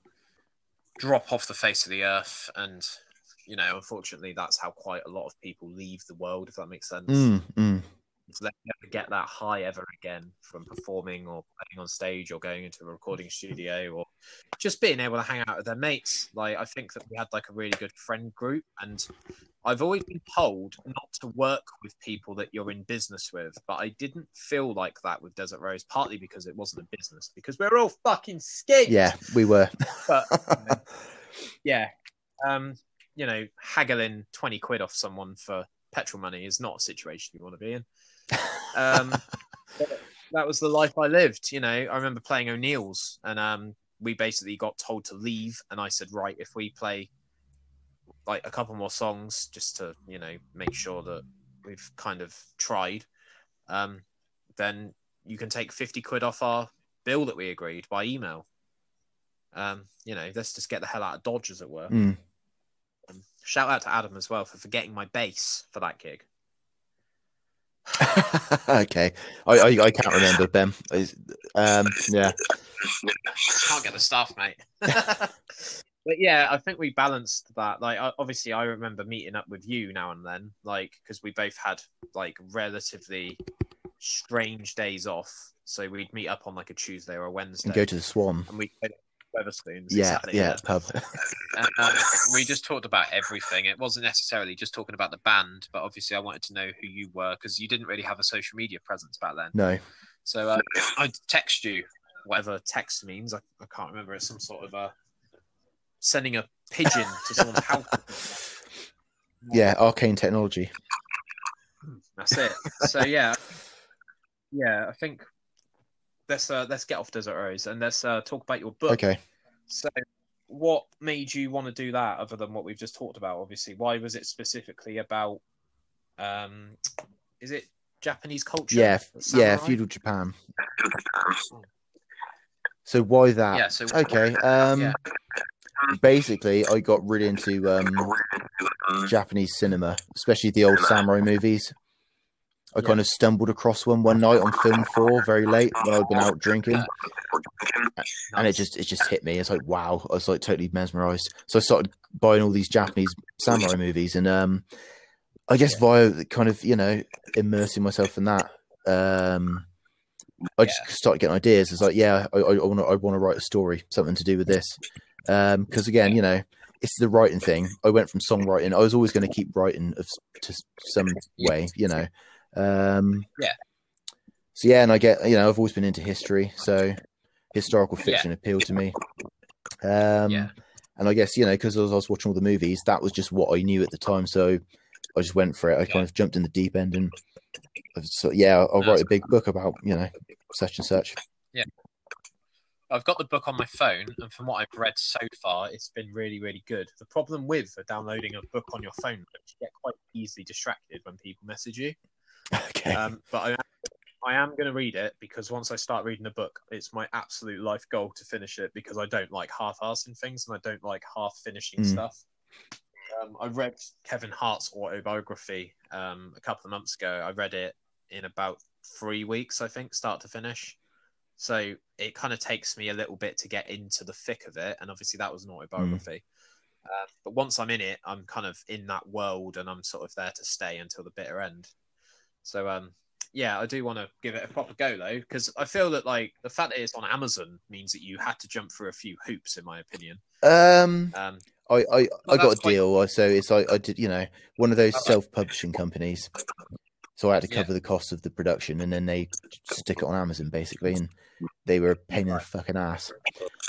drop off the face of the earth, and you know, unfortunately, that's how quite a lot of people leave the world. If that makes sense. mm, mm. So they never get that high ever again from performing or playing on stage or going into a recording studio or just being able to hang out with their mates. Like I think that we had like a really good friend group and I've always been told not to work with people that you're in business with, but I didn't feel like that with Desert Rose, partly because it wasn't a business, because we're all fucking skate. yeah, we were. But you know, yeah. Um, you know, haggling twenty quid off someone for petrol money is not a situation you want to be in. Um, that was the life I lived. You know, I remember playing O'Neill's, and um, we basically got told to leave, and I said, right, if we play like a couple more songs, just to you know make sure that we've kind of tried, um, then you can take fifty quid off our bill that we agreed by email. Um, you know, let's just get the hell out of Dodge, as it were. Mm. Um, shout out to Adam as well for forgetting my bass for that gig. okay, I, I I can't remember Ben. Um, yeah, Can't get the staff, mate. but yeah, I think we balanced that. Like, obviously, I remember meeting up with you now and then, like, because we both had like relatively strange days off. So we'd meet up on like a Tuesday or a Wednesday, and go to the Swan. and we played at Yeah, exactly, yeah, pub. And, uh, we just talked about everything. It wasn't necessarily just talking about the band, but obviously, I wanted to know who you were because you didn't really have a social media presence back then. No, So uh, I text you, whatever text means. I, I can't remember. It's some sort of uh, sending a pigeon to someone's house. yeah, arcane technology. That's it. So yeah, yeah. I think let's uh, let's get off Desert Rose and let's uh, talk about your book. Okay. So, what made you want to do that, other than what we've just talked about? Obviously, why was it specifically about? Um, is it Japanese culture? Yeah, yeah, feudal Japan. So why that? Yeah. So Okay. Um, Yeah. basically, I got really into um Japanese cinema, especially the old samurai movies. I Yeah. kind of stumbled across one one night on film four, very late when I'd been out drinking, and it just it just hit me. It's like wow, I was like totally mesmerized. So I started buying all these Japanese samurai movies, and um, I guess via kind of you know immersing myself in that, um, I just started getting ideas. It's like yeah, I, want to I want to write a story, something to do with this, because again, you know. It's the writing thing. I went from songwriting. I was always going to keep writing of, to some way, you know. Um, Yeah. So yeah, and I get you know I've always been into history, so historical Yeah. fiction appealed to me. Um, Yeah. And I guess you know because I was, I was watching all the movies, that was just what I knew at the time. So I just went for it. I kind of jumped in the deep end and so yeah, I'll, I'll write a big book about you know such and such. Yeah, I've got the book on my phone, and from what I've read so far, it's been really, really good. The problem with downloading a book on your phone is you get quite easily distracted when people message you. Okay. Um, but I, I am going to read it because once I start reading a book, it's my absolute life goal to finish it because I don't like half-assing things and I don't like half finishing Mm. stuff. Um, I read Kevin Hart's autobiography um, a couple of months ago. I read it in about three weeks, I think, start to finish. So it kind of takes me a little bit to get into the thick of it, and obviously that was an autobiography. Uh, but once I'm in it, I'm kind of in that world, and I'm sort of there to stay until the bitter end. So um, yeah, I do want to give it a proper go though, because I feel that like the fact that it's on Amazon means that you had to jump through a few hoops, in my opinion. Um, Um, I I, I got a fine. deal, so it's like I did, you know, one of those self-publishing companies. So I had to Yeah. cover the cost of the production, and then they stick it on Amazon basically, and they were a pain in the fucking ass.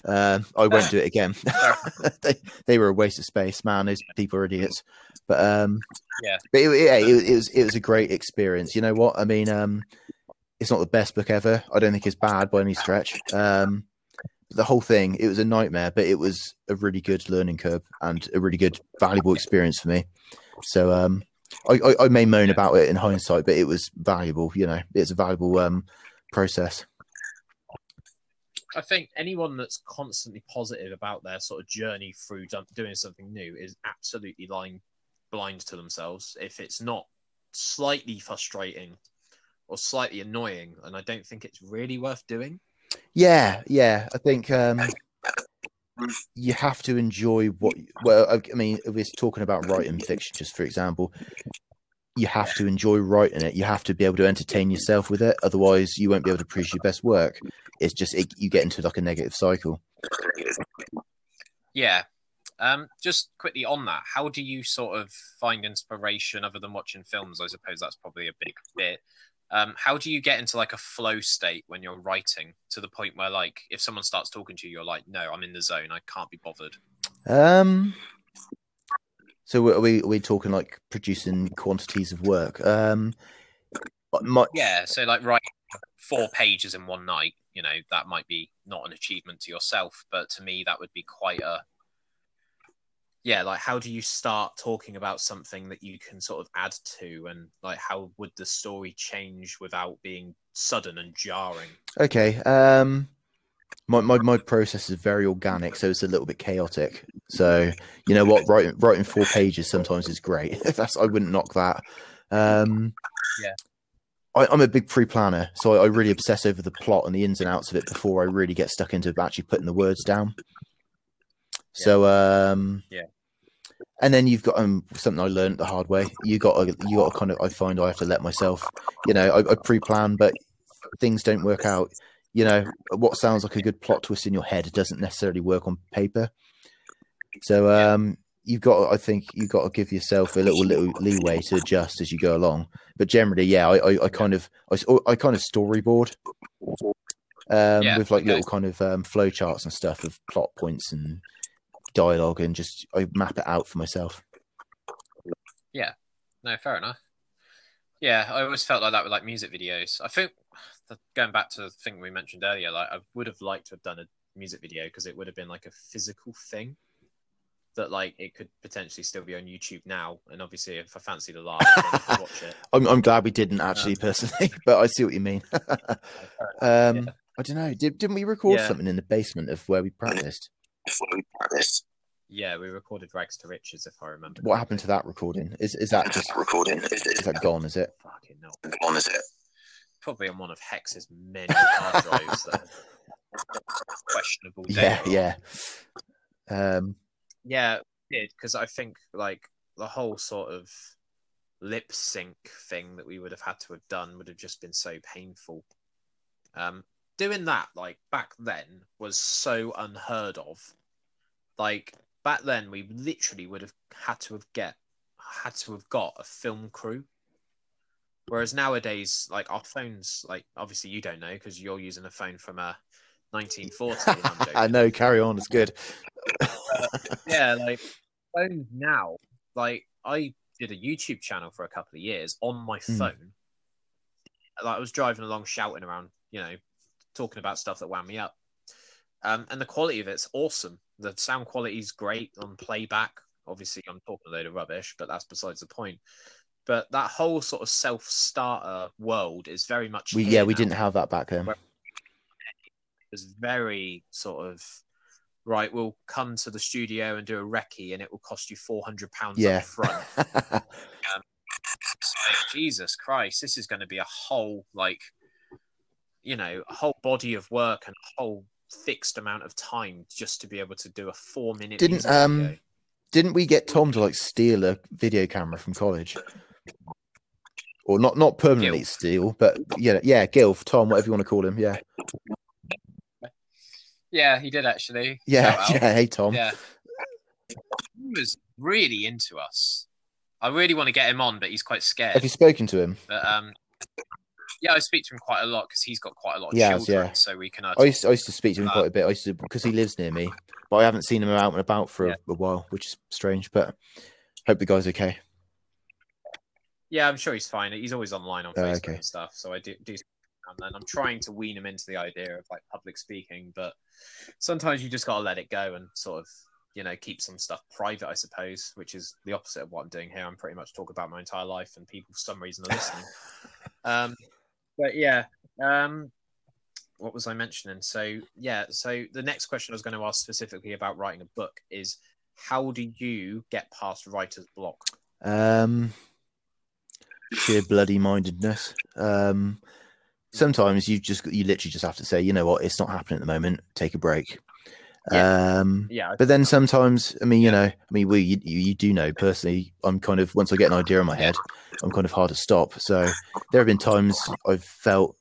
Um, I won't do it again. they they were a waste of space, man. Those people are idiots. But um, Yeah. but it, yeah, it, it was it was a great experience. You know what? I mean, um, it's not the best book ever. I don't think it's bad by any stretch. Um, the whole thing, it was a nightmare, but it was a really good learning curve and a really good, valuable experience for me. So, um, I, I, I may moan about it in hindsight, but it was valuable. You know, it's a valuable um process. I think anyone that's constantly positive about their sort of journey through doing something new is absolutely lying blind to themselves. If it's not slightly frustrating or slightly annoying, and I don't think it's really worth doing. Yeah, yeah. I think um, you have to enjoy what. Well, I, I mean, if we're talking about writing fiction, just for example, you have to enjoy writing it. You have to be able to entertain yourself with it. Otherwise, you won't be able to produce your best work. It's just it, you get into like a negative cycle. Yeah. Um, just quickly on that, how do you sort of find inspiration other than watching films? I suppose that's probably a big bit. Um, how do you get into like a flow state when you're writing to the point where like if someone starts talking to you, you're like, no, I'm in the zone. I can't be bothered. Um. So are we are we talking like producing quantities of work? Um. My, Yeah. So like writing four pages in one night, you know, that might be not an achievement to yourself, but to me, that would be quite a. Yeah, like how do you start talking about something that you can sort of add to, and like how would the story change without being sudden and jarring? Okay. Um, my, my my process is very organic, so it's a little bit chaotic. So you know what, writing writing four pages sometimes is great. That's I wouldn't knock that. Um, Yeah. I, I'm a big pre-planner, so I, I really obsess over the plot and the ins and outs of it before I really get stuck into actually putting the words down. So um, Yeah. And then you've got um something I learned the hard way. You got to, you got to kind of I find I have to let myself, you know, I, I pre-plan, but things don't work out. You know, what sounds like a good plot twist in your head doesn't necessarily work on paper. So um, you've got, I think, you've got to give yourself a little little leeway to adjust as you go along. But generally, yeah, I, I, I kind of, I kind of storyboard um, Yeah, with like little kind of um, flow charts and stuff of plot points and dialogue, and just I map it out for myself. Yeah, no, fair enough. Yeah, I always felt like that with like music videos. I think the- going back to the thing we mentioned earlier, like I would have liked to have done a music video because it would have been like a physical thing that like it could potentially still be on YouTube now. And obviously, if I fancy the laugh, watch it. I'm, I'm glad we didn't actually personally, but I see what you mean. um, Yeah. I don't know. Did, didn't we record Yeah. something in the basement of where we practiced? Yeah, we recorded Rags to Riches, if I remember. What happened to that recording? Is is that just recording? Is, is that gone? Is it? Fucking no. on? Is it? Probably on one of Hex's many hard drives that have questionable Yeah, data. yeah. Um, Yeah, did because I think like the whole sort of lip sync thing that we would have had to have done would have just been so painful. Um, doing that like back then was so unheard of. Like back then, we literally would have had to have get had to have got a film crew. Whereas nowadays, like our phones, like obviously you don't know because you're using a phone from a 1940. I'm joking. I know. Carry on. It's good. yeah, like phones now. Like I did a YouTube channel for a couple of years on my Mm. phone. Like I was driving along, shouting around, you know, talking about stuff that wound me up. Um, and the quality of it's awesome. The sound quality is great on playback. Obviously, I'm talking a load of rubbish, but that's besides the point. But that whole sort of self-starter world is very much We yeah, we now didn't have that back then. Where- was very sort of right. We'll come to the studio and do a recce, and it will cost you four hundred pounds Yeah. up front. Like, Jesus Christ, this is going to be a whole like, you know, a whole body of work and a whole fixed amount of time just to be able to do a four-minute. Didn't, music um, video. Didn't we get Tom to like steal a video camera from college? Or not not permanently Gil. steal, but yeah, yeah, Gil, Tom, whatever you want to call him. Yeah. Yeah, he did actually. Yeah, Shout out. yeah. Hey Tom. Yeah. He was really into us. I really want to get him on, but he's quite scared. Have you spoken to him? But um, yeah, I speak to him quite a lot because he's got quite a lot of Yes, children. yeah. So we can. I used, I used to speak to him Uh, quite a bit. I used to because he lives near me, but I haven't seen him out and about for Yeah. a, a while, which is strange. But hope the guy's okay. yeah, I'm sure he's fine. He's always online on Oh, Facebook okay. and stuff. So I do do. And then I'm trying to wean him into the idea of like public speaking, but sometimes you just gotta let it go and sort of you know keep some stuff private, I suppose, which is the opposite of what I'm doing here. I'm pretty much talking about my entire life, and people for some reason are listening. um, but yeah, um, what was I mentioning? So yeah, so the next question I was going to ask specifically about writing a book is how do you get past writer's block? Um, sheer bloody mindedness. Um, sometimes you just you literally just have to say, you know what, it's not happening at the moment. Take a break. Um, Yeah, but then sometimes, I mean, you know, I mean, we you, you you do know personally. I'm kind of once I get an idea in my head, I'm kind of hard to stop. So there have been times I've felt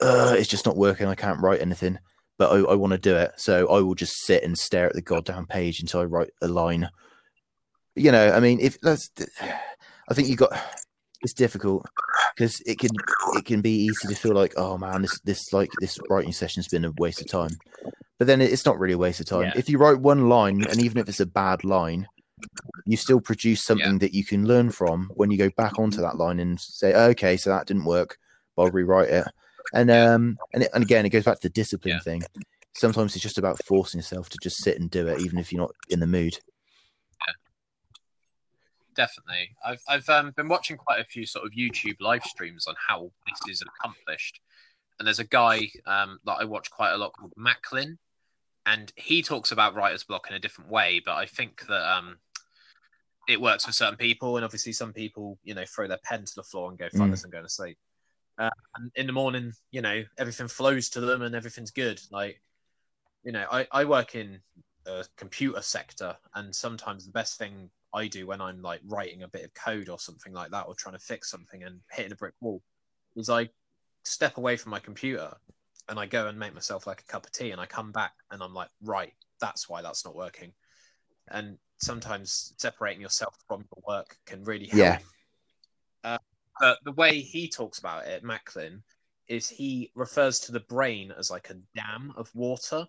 uh, it's just not working. I can't write anything, but I, I want to do it. So I will just sit and stare at the goddamn page until I write a line. You know, I mean, if that's, I think you got. It's difficult because it can it can be easy to feel like, oh man, this this like this writing session's been a waste of time. But then it's not really a waste of time. Yeah. If you write one line, and even if it's a bad line, you still produce something that you can learn from when you go back onto that line and say, okay, so that didn't work, but I'll rewrite it. And um and it, and again, it goes back to the discipline Yeah. thing. Sometimes it's just about forcing yourself to just sit and do it, even if you're not in the mood. definitely. I've I've um, been watching quite a few sort of YouTube live streams on how this is accomplished, and there's a guy um, that I watch quite a lot called Macklin, and he talks about writer's block in a different way. But I think that um, it works for certain people, and obviously some people, you know, throw their pen to the floor and go, "Fuck Mm. this, I'm going to sleep." Uh, and in the morning, you know, everything flows to them and everything's good. Like, you know, I, I work in a computer sector, and sometimes the best thing I do when I'm like writing a bit of code or something like that, or trying to fix something and hitting a brick wall, is I step away from my computer and I go and make myself like a cup of tea, and I come back and I'm like, right, that's why that's not working. And sometimes separating yourself from your work can really help. Yeah. Uh, but the way he talks about it, Macklin, is he refers to the brain as like a dam of water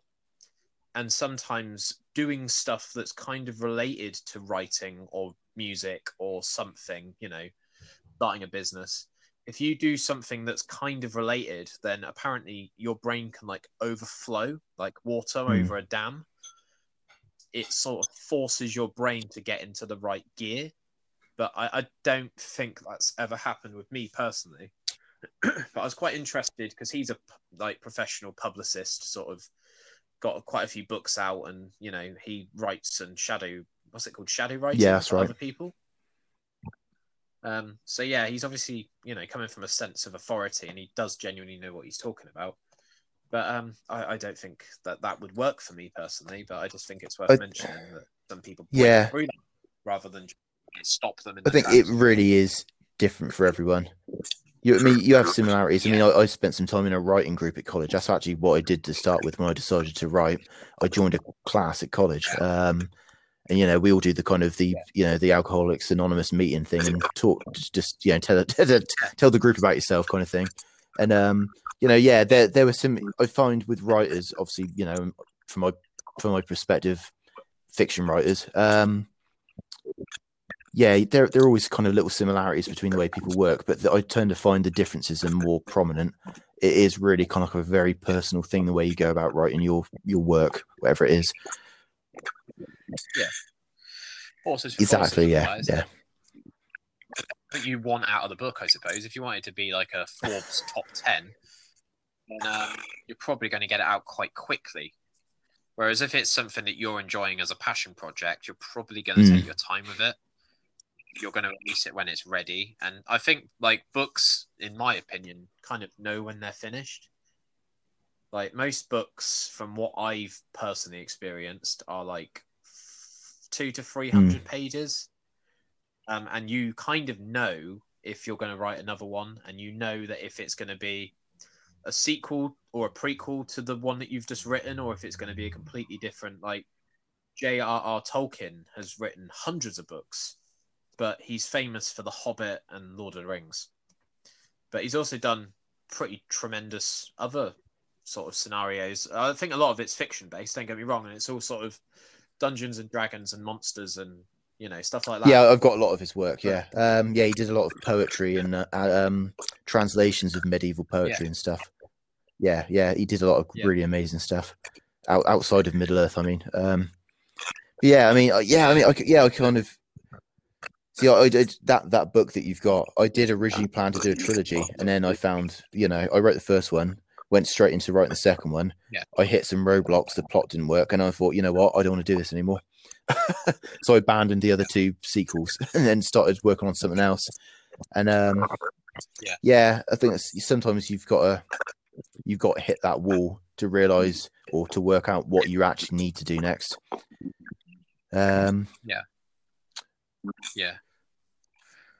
and sometimes doing stuff that's kind of related to writing or music or something, you know, starting a business. If you do something that's kind of related, then apparently your brain can like overflow like water Hmm. over a dam. It sort of forces your brain to get into the right gear. But I, I don't think that's ever happened with me personally. but I was quite interested because he's a like professional publicist, sort of got quite a few books out, and you know he writes and shadow. What's it called? Shadow writing. Yeah, that's for right. Other people. Um. So yeah, he's obviously you know coming from a sense of authority, and he does genuinely know what he's talking about. But um, I, I don't think that that would work for me personally. But I just think it's worth I- mentioning that some people Yeah. rather than stop them. I think it really is different for everyone. You, I mean, you have similarities. I mean, I, I spent some time in a writing group at college. That's actually what I did to start with when I decided to write. I joined a class at college, um, and you know, we all do the kind of the you know the Alcoholics Anonymous meeting thing and talk, just, you know, tell, tell tell the group about yourself, kind of thing. And um, you know, yeah, there there were some I find with writers, obviously, you know, from my from my perspective, fiction writers, um, yeah, there there are always kind of little similarities between the way people work, but I tend to find the differences are more prominent. It is really kind of like a very personal thing the way you go about writing your your work, whatever it is. Horses Exactly. Yeah. otherwise. Yeah. But you want out of the book, I suppose. If you want it to be like a Forbes top 10, then um, you're probably going to get it out quite quickly. Whereas if it's something that you're enjoying as a passion project, you're probably going to Mm. take your time with it. You're going to release it when it's ready. And I think, like, books, in my opinion, kind of know when they're finished. Like, most books, from what I've personally experienced, are like two to 300 pages um, and you kind of know if you're going to write another one, and you know that if it's going to be a sequel or a prequel to the one that you've just written, or if it's going to be a completely different. Like J.R.R. Tolkien has written hundreds of books, but he's famous for The Hobbit and Lord of the Rings. But he's also done pretty tremendous other sort of scenarios. I think a lot of it's fiction based. Don't get me wrong, and it's all sort of Dungeons and Dragons and monsters and you know stuff like that. Yeah, I've got a lot of his work. Yeah, um, yeah, he did a lot of poetry and uh, um, translations of medieval poetry and stuff. Yeah, yeah, he did a lot of Yeah. really amazing stuff out, outside of Middle Earth. I mean, um, yeah, I mean, uh, yeah, I mean, I, yeah, I kind of see I, I did that that book that you've got. I did originally plan to do a trilogy, and then I found, you know, I wrote the first one, went straight into writing the second one. Yeah. I hit some roadblocks. The plot didn't work, and I thought, you know what, I don't want to do this anymore. so I abandoned the other two sequels and then started working on something else. And um, Yeah. yeah, I think it's, sometimes you've got to you've got to hit that wall to realize or to work out what you actually need to do next. Um, yeah, yeah.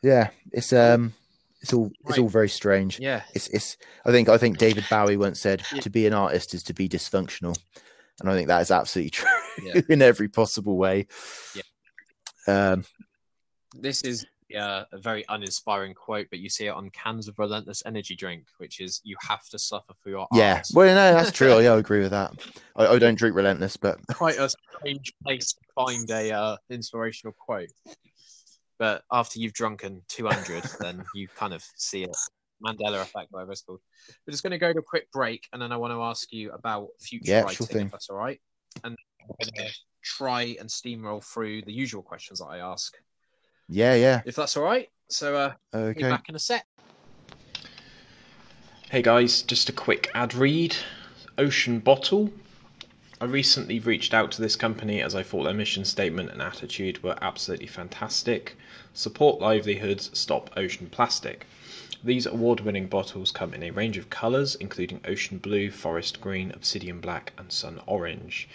yeah, it's um, it's all it's Right. all very strange. Yeah, It's it's. I think I think David Bowie once said, Yeah. "To be an artist is to be dysfunctional," and I think that is absolutely true Yeah. in every possible way. Yeah. Um, this is uh, a very uninspiring quote, but you see it on cans of Relentless Energy drink, which is "You have to suffer for your art. yeah, art." well, no, that's true. Yeah, I agree with that. I, I don't drink Relentless, but quite a strange place to find a uh, inspirational quote. But after you've drunken 200, then you kind of see it. Mandela effect, whatever it's called. We're just going to go to a quick break, and then I want to ask you about future Yeah, writing, sure thing. if that's all right. And I'm going to try and steamroll through the usual questions that I ask, yeah, yeah. if that's all right. So, uh, be Okay. back in a sec. Hey guys, just a quick ad read. Ocean Bottle. I recently reached out to this company as I thought their mission statement and attitude were absolutely fantastic. Support livelihoods, stop ocean plastic. These award winning bottles come in a range of colours, including ocean blue, forest green, obsidian black, and sun orange.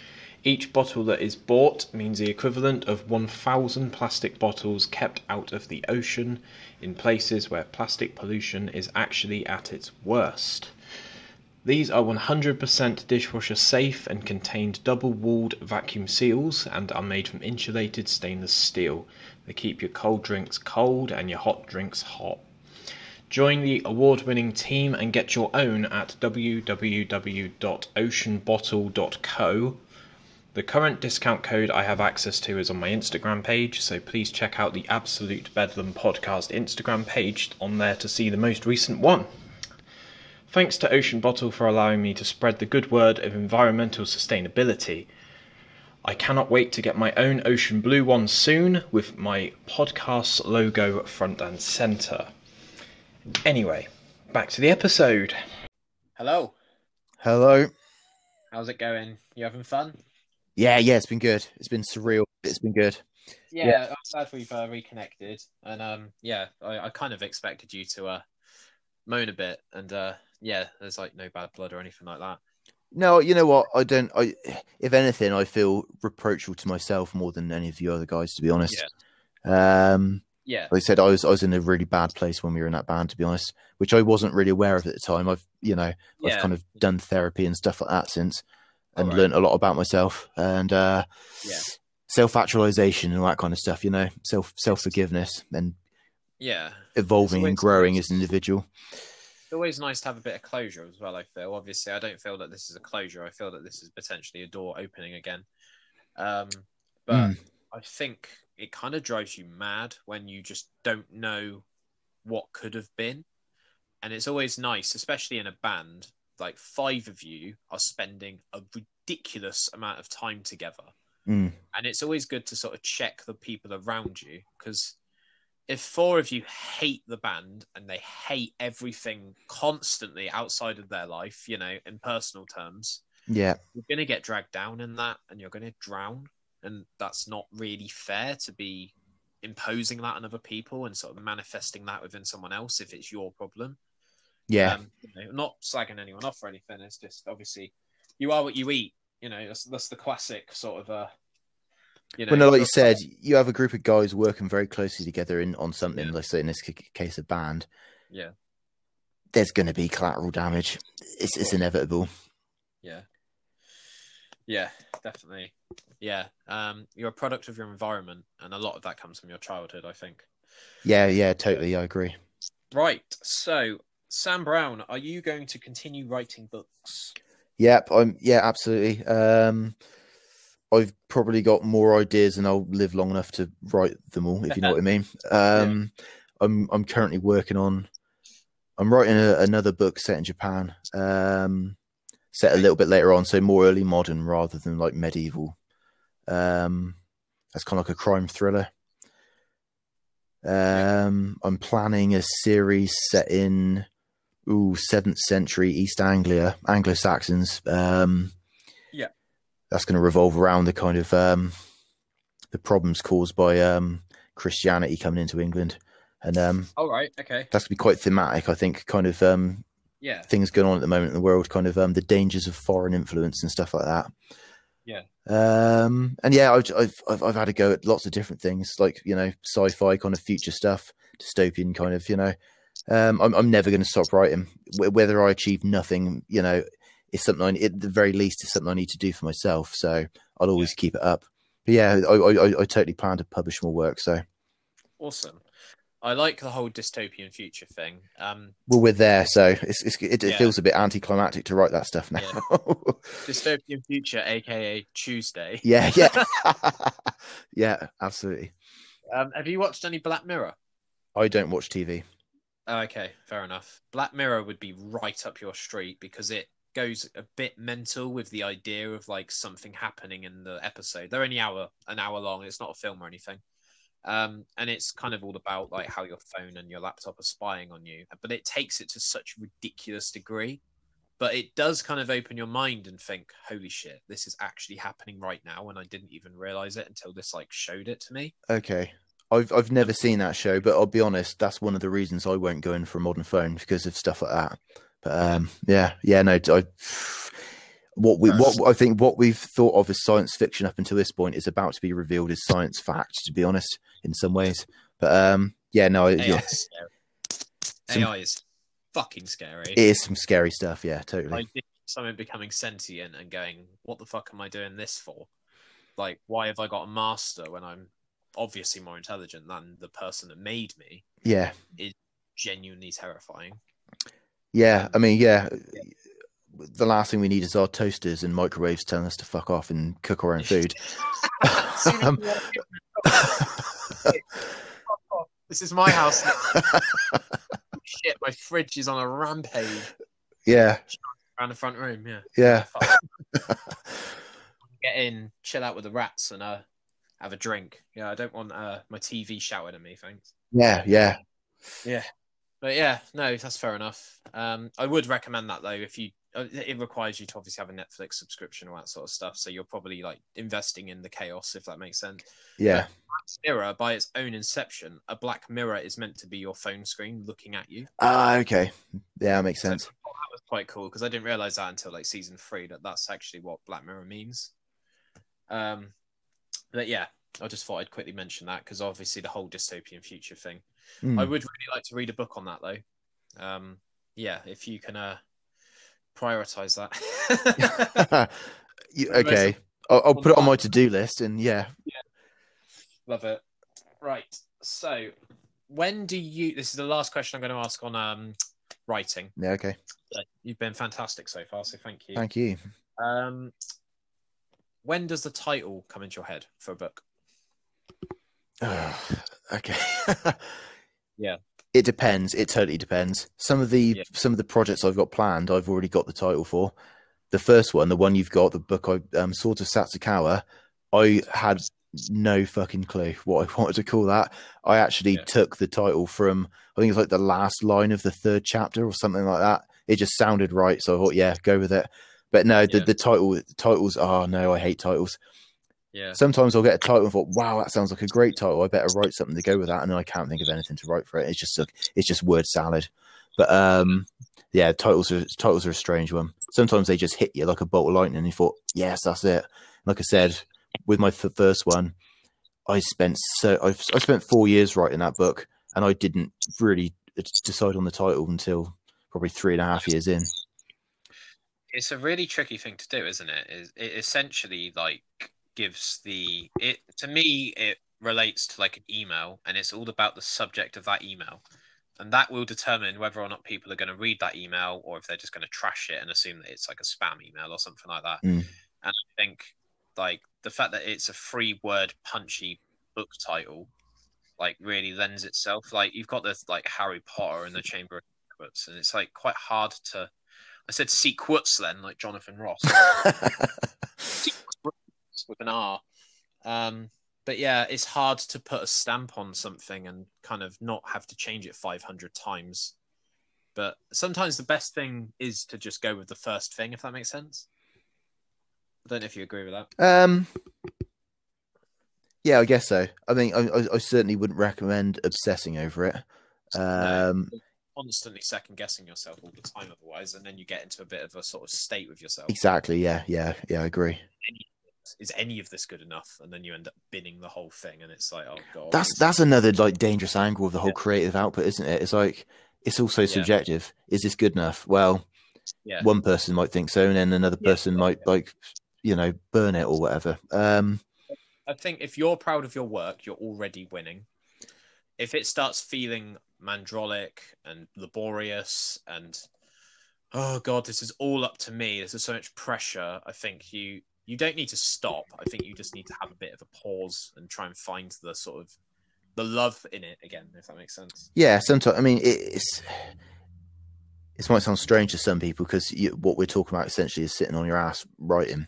Each bottle that is bought means the equivalent of 1,000 plastic bottles kept out of the ocean in places where plastic pollution is actually at its worst. These are 100% dishwasher safe and contained double walled vacuum seals and are made from insulated stainless steel. They keep your cold drinks cold and your hot drinks hot. Join the award winning team and get your own at www.oceanbottle.co. The current discount code I have access to is on my Instagram page, so please check out the Absolute Bedlam Podcast Instagram page on there to see the most recent one. Thanks to Ocean Bottle for allowing me to spread the good word of environmental sustainability. I cannot wait to get my own ocean blue one soon with my podcast logo front and centre. Anyway, back to the episode. Hello. Hello. How's it going? You having fun? Yeah, yeah. It's been good. It's been surreal. It's been good. Yeah, I'm glad we've uh, reconnected. And um, yeah, I, I kind of expected you to uh, moan a bit. And uh, yeah, there's like no bad blood or anything like that. No, you know what? I don't. I, if anything, I feel reproachful to myself more than any of you other guys, to be honest. Um, Yeah, like I said, I was I was in a really bad place when we were in that band, to be honest, which I wasn't really aware of at the time. I've you know I've yeah, kind of done therapy and stuff like that since, and Alright. learned a lot about myself and uh, Yeah. self actualization and all that kind of stuff. You know, self self forgiveness and yeah. evolving and growing as an individual. It's always nice to have a bit of closure as well. I feel obviously I don't feel that this is a closure. I feel that this is potentially a door opening again. Um, but Mm. I think it kind of drives you mad when you just don't know what could have been, and it's always nice, especially in a band. Like five of you are spending a ridiculous amount of time together Mm. and it's always good to sort of check the people around you because if four of you hate the band and they hate everything constantly outside of their life, you know, in personal terms, Yeah. you're going to get dragged down in that and you're going to drown. And that's not really fair to be imposing that on other people and sort of manifesting that within someone else if it's your problem. Yeah. Um, you know, not slagging anyone off or anything. It's just obviously you are what you eat. You know, that's, that's the classic sort of uh you know, well, no, like you said, you have a group of guys working very closely together in on something. Yeah. Let's say in this c- case, a band. Yeah. There's going to be collateral damage. It's it's inevitable. Yeah. Yeah, definitely. Yeah. Um, you're a product of your environment, and a lot of that comes from your childhood, I think. Yeah, yeah, totally. I agree. Right. So, Sam Brown, are you going to continue writing books? Yep, I'm. Yeah, absolutely. Um, I've probably got more ideas, and I'll live long enough to write them all. If you know what I mean. Um, I'm I'm currently working on. I'm writing a, another book set in Japan. Um, set a little bit later on, so more early modern rather than like medieval. Um, that's kind of like a crime thriller. Um, I'm planning a series set in ooh seventh century East Anglia, Anglo Saxons. Um, Yeah. That's going to revolve around the kind of um, the problems caused by um, Christianity coming into England, and um, All right. Okay. that's going to be quite thematic. I think, kind of um, Yeah. things going on at the moment in the world, kind of um, the dangers of foreign influence and stuff like that. Yeah. Um, and yeah, I've, I've I've had a go at lots of different things, like you know, sci-fi kind of future stuff, dystopian kind of, you know. Um, I'm I'm never going to stop writing. Wh- Whether I achieve nothing, you know, is something I, at the very least is something I need to do for myself. So I'll always keep it up. But yeah, I, I I- totally plan to publish more work. So Awesome. I like the whole dystopian future thing. Um, well, we're there. So it's, it's it, it Yeah. feels a bit anticlimactic to write that stuff now. dystopian future, aka Tuesday. Yeah, yeah, yeah, absolutely. Um, have you watched any Black Mirror? I don't watch TV. Oh, okay, fair enough. Black Mirror would be right up your street because it goes a bit mental with the idea of like something happening in the episode. They're only hour an hour long. It's not a film or anything. Um, and it's kind of all about like how your phone and your laptop are spying on you, but it takes it to such ridiculous degree. But it does kind of open your mind and think, "Holy shit, this is actually happening right now," and I didn't even realize it until this like showed it to me. Okay. I've I've never seen that show, but I'll be honest, that's one of the reasons I won't go in for a modern phone because of stuff like that. But um, yeah, yeah, no, I, what we what I think what we've thought of as science fiction up until this point is about to be revealed as science fact. To be honest, in some ways, but um, yeah, no, AI yeah, is. Some- AI is fucking scary. it is some scary stuff. Yeah, totally. like someone becoming sentient and going, "What the fuck am I doing this for? Like, why have I got a master when I'm obviously more intelligent than the person that made me?" Yeah, is Genuinely terrifying. Yeah. I mean, yeah. The last thing we need is our toasters and microwaves telling us to fuck off and cook our own food. Um, this is my house. now. Shit, my fridge is on a rampage yeah, around the front room. Yeah, yeah. Get in, chill out with the rats, and uh, have a drink. Yeah, I don't want uh my TV shouting at me. Thanks. Yeah, yeah. Yeah, but yeah, no, that's fair enough. Um, I would recommend that though. If you, uh, it requires you to obviously have a Netflix subscription or that sort of stuff. So you're probably like investing in the chaos, if that makes sense. Yeah. Mirror, by its own inception, a black mirror is meant to be your phone screen looking at you. Ah, okay. Yeah, that makes sense. That was quite cool because I didn't realize that until like season three that that's actually what Black Mirror means. Um, but yeah, I just thought I'd quickly mention that because obviously the whole dystopian future thing. Hmm. I would really like to read a book on that though. Um, yeah, if you can uh, prioritize that. You- okay. I'll, I'll put it on my to-do list, and yeah, Love it. Right. So, when do you? This is the last question I'm going to ask on um, writing. Yeah, okay. You've been fantastic so far, so thank you. Thank you. Um, when does the title come into your head for a book? okay. Yeah. It depends. It totally depends. Some of the Yeah. some of the projects I've got planned, I've already got the title for. The first one, the one you've got, the book I um Swords of Satsukawa, I had no fucking clue what I wanted to call that. I actually Yeah. took the title from I think it's like the last line of the third chapter or something like that. It just sounded right, so I thought, yeah, go with it. But no, the, Yeah. the title the titles, oh no, I hate titles Yeah. sometimes I'll get a title and thought, wow, that sounds like a great title. I better write something to go with that, and then I can't think of anything to write for it. It's just it's just word salad. But um, yeah, titles are titles are a strange one. Sometimes they just hit you like a bolt of lightning, and you thought, yes, that's it. Like I said, with my f- first one, I spent so I've, I spent four years writing that book, and I didn't really decide on the title until probably three and a half years in. it's a really tricky thing to do, isn't it? Is it essentially like gives the it to me it relates to like an email and it's all about the subject of that email. And that will determine whether or not people are going to read that email or if they're just going to trash it and assume that it's like a spam email or something like that. Mm. And I think like the fact that it's a free word punchy book title like really lends itself. Like you've got the like Harry Potter and the Chamber of Secrets, and it's like quite hard to I said secrets then, like Jonathan Ross with an R. Um, but yeah, it's hard to put a stamp on something and kind of not have to change it 500 times. But sometimes the best thing is to just go with the first thing, if that makes sense. I don't know if you agree with that. Um, yeah, I guess so. I mean, I, I, I certainly wouldn't recommend obsessing over it. Um, Constantly second guessing yourself all the time, otherwise, and then you get into a bit of a sort of state with yourself. exactly. Yeah, yeah, yeah. I agree. Is any of this good enough? And then you end up binning the whole thing, and it's like, oh god. That's that's another like dangerous angle of the whole Yeah. creative output, isn't it? It's like it's also Yeah. subjective. Is this good enough? Well, yeah. one person might think so, and then another person yeah, might like, you know, burn it or whatever. Um, I think if you're proud of your work, you're already winning. If it starts feeling mandrolic and laborious and oh god, this is all up to me. This is so much pressure. I think you you don't need to stop. I think you just need to have a bit of a pause and try and find the sort of the love in it again, if that makes sense. yeah, sometimes I mean it, it's it might sound strange to some people because what we're talking about essentially is sitting on your ass writing,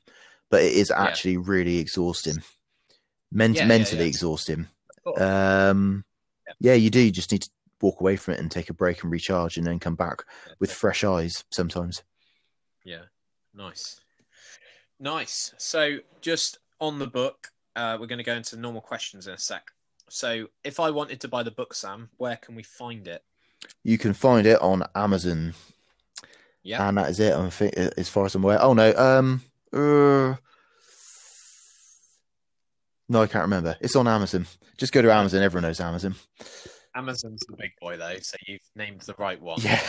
but it is Yeah. actually really exhausting, Ment- Yeah, yeah, mentally yeah. exhausting. Um, Yeah. yeah, you do. You just need to walk away from it and take a break and recharge, and then come back with fresh eyes. Sometimes. Yeah, nice, nice. So, just on the book, uh, we're going to go into normal questions in a sec. So, if I wanted to buy the book, Sam, where can we find it? You can find it on Amazon, Yeah, and that is it. I think, as far as I'm aware. Oh no, um, uh, no, I can't remember. It's on Amazon. Just go to Amazon. Everyone knows Amazon. Amazon's the big boy though, so you've named the right one. Yeah,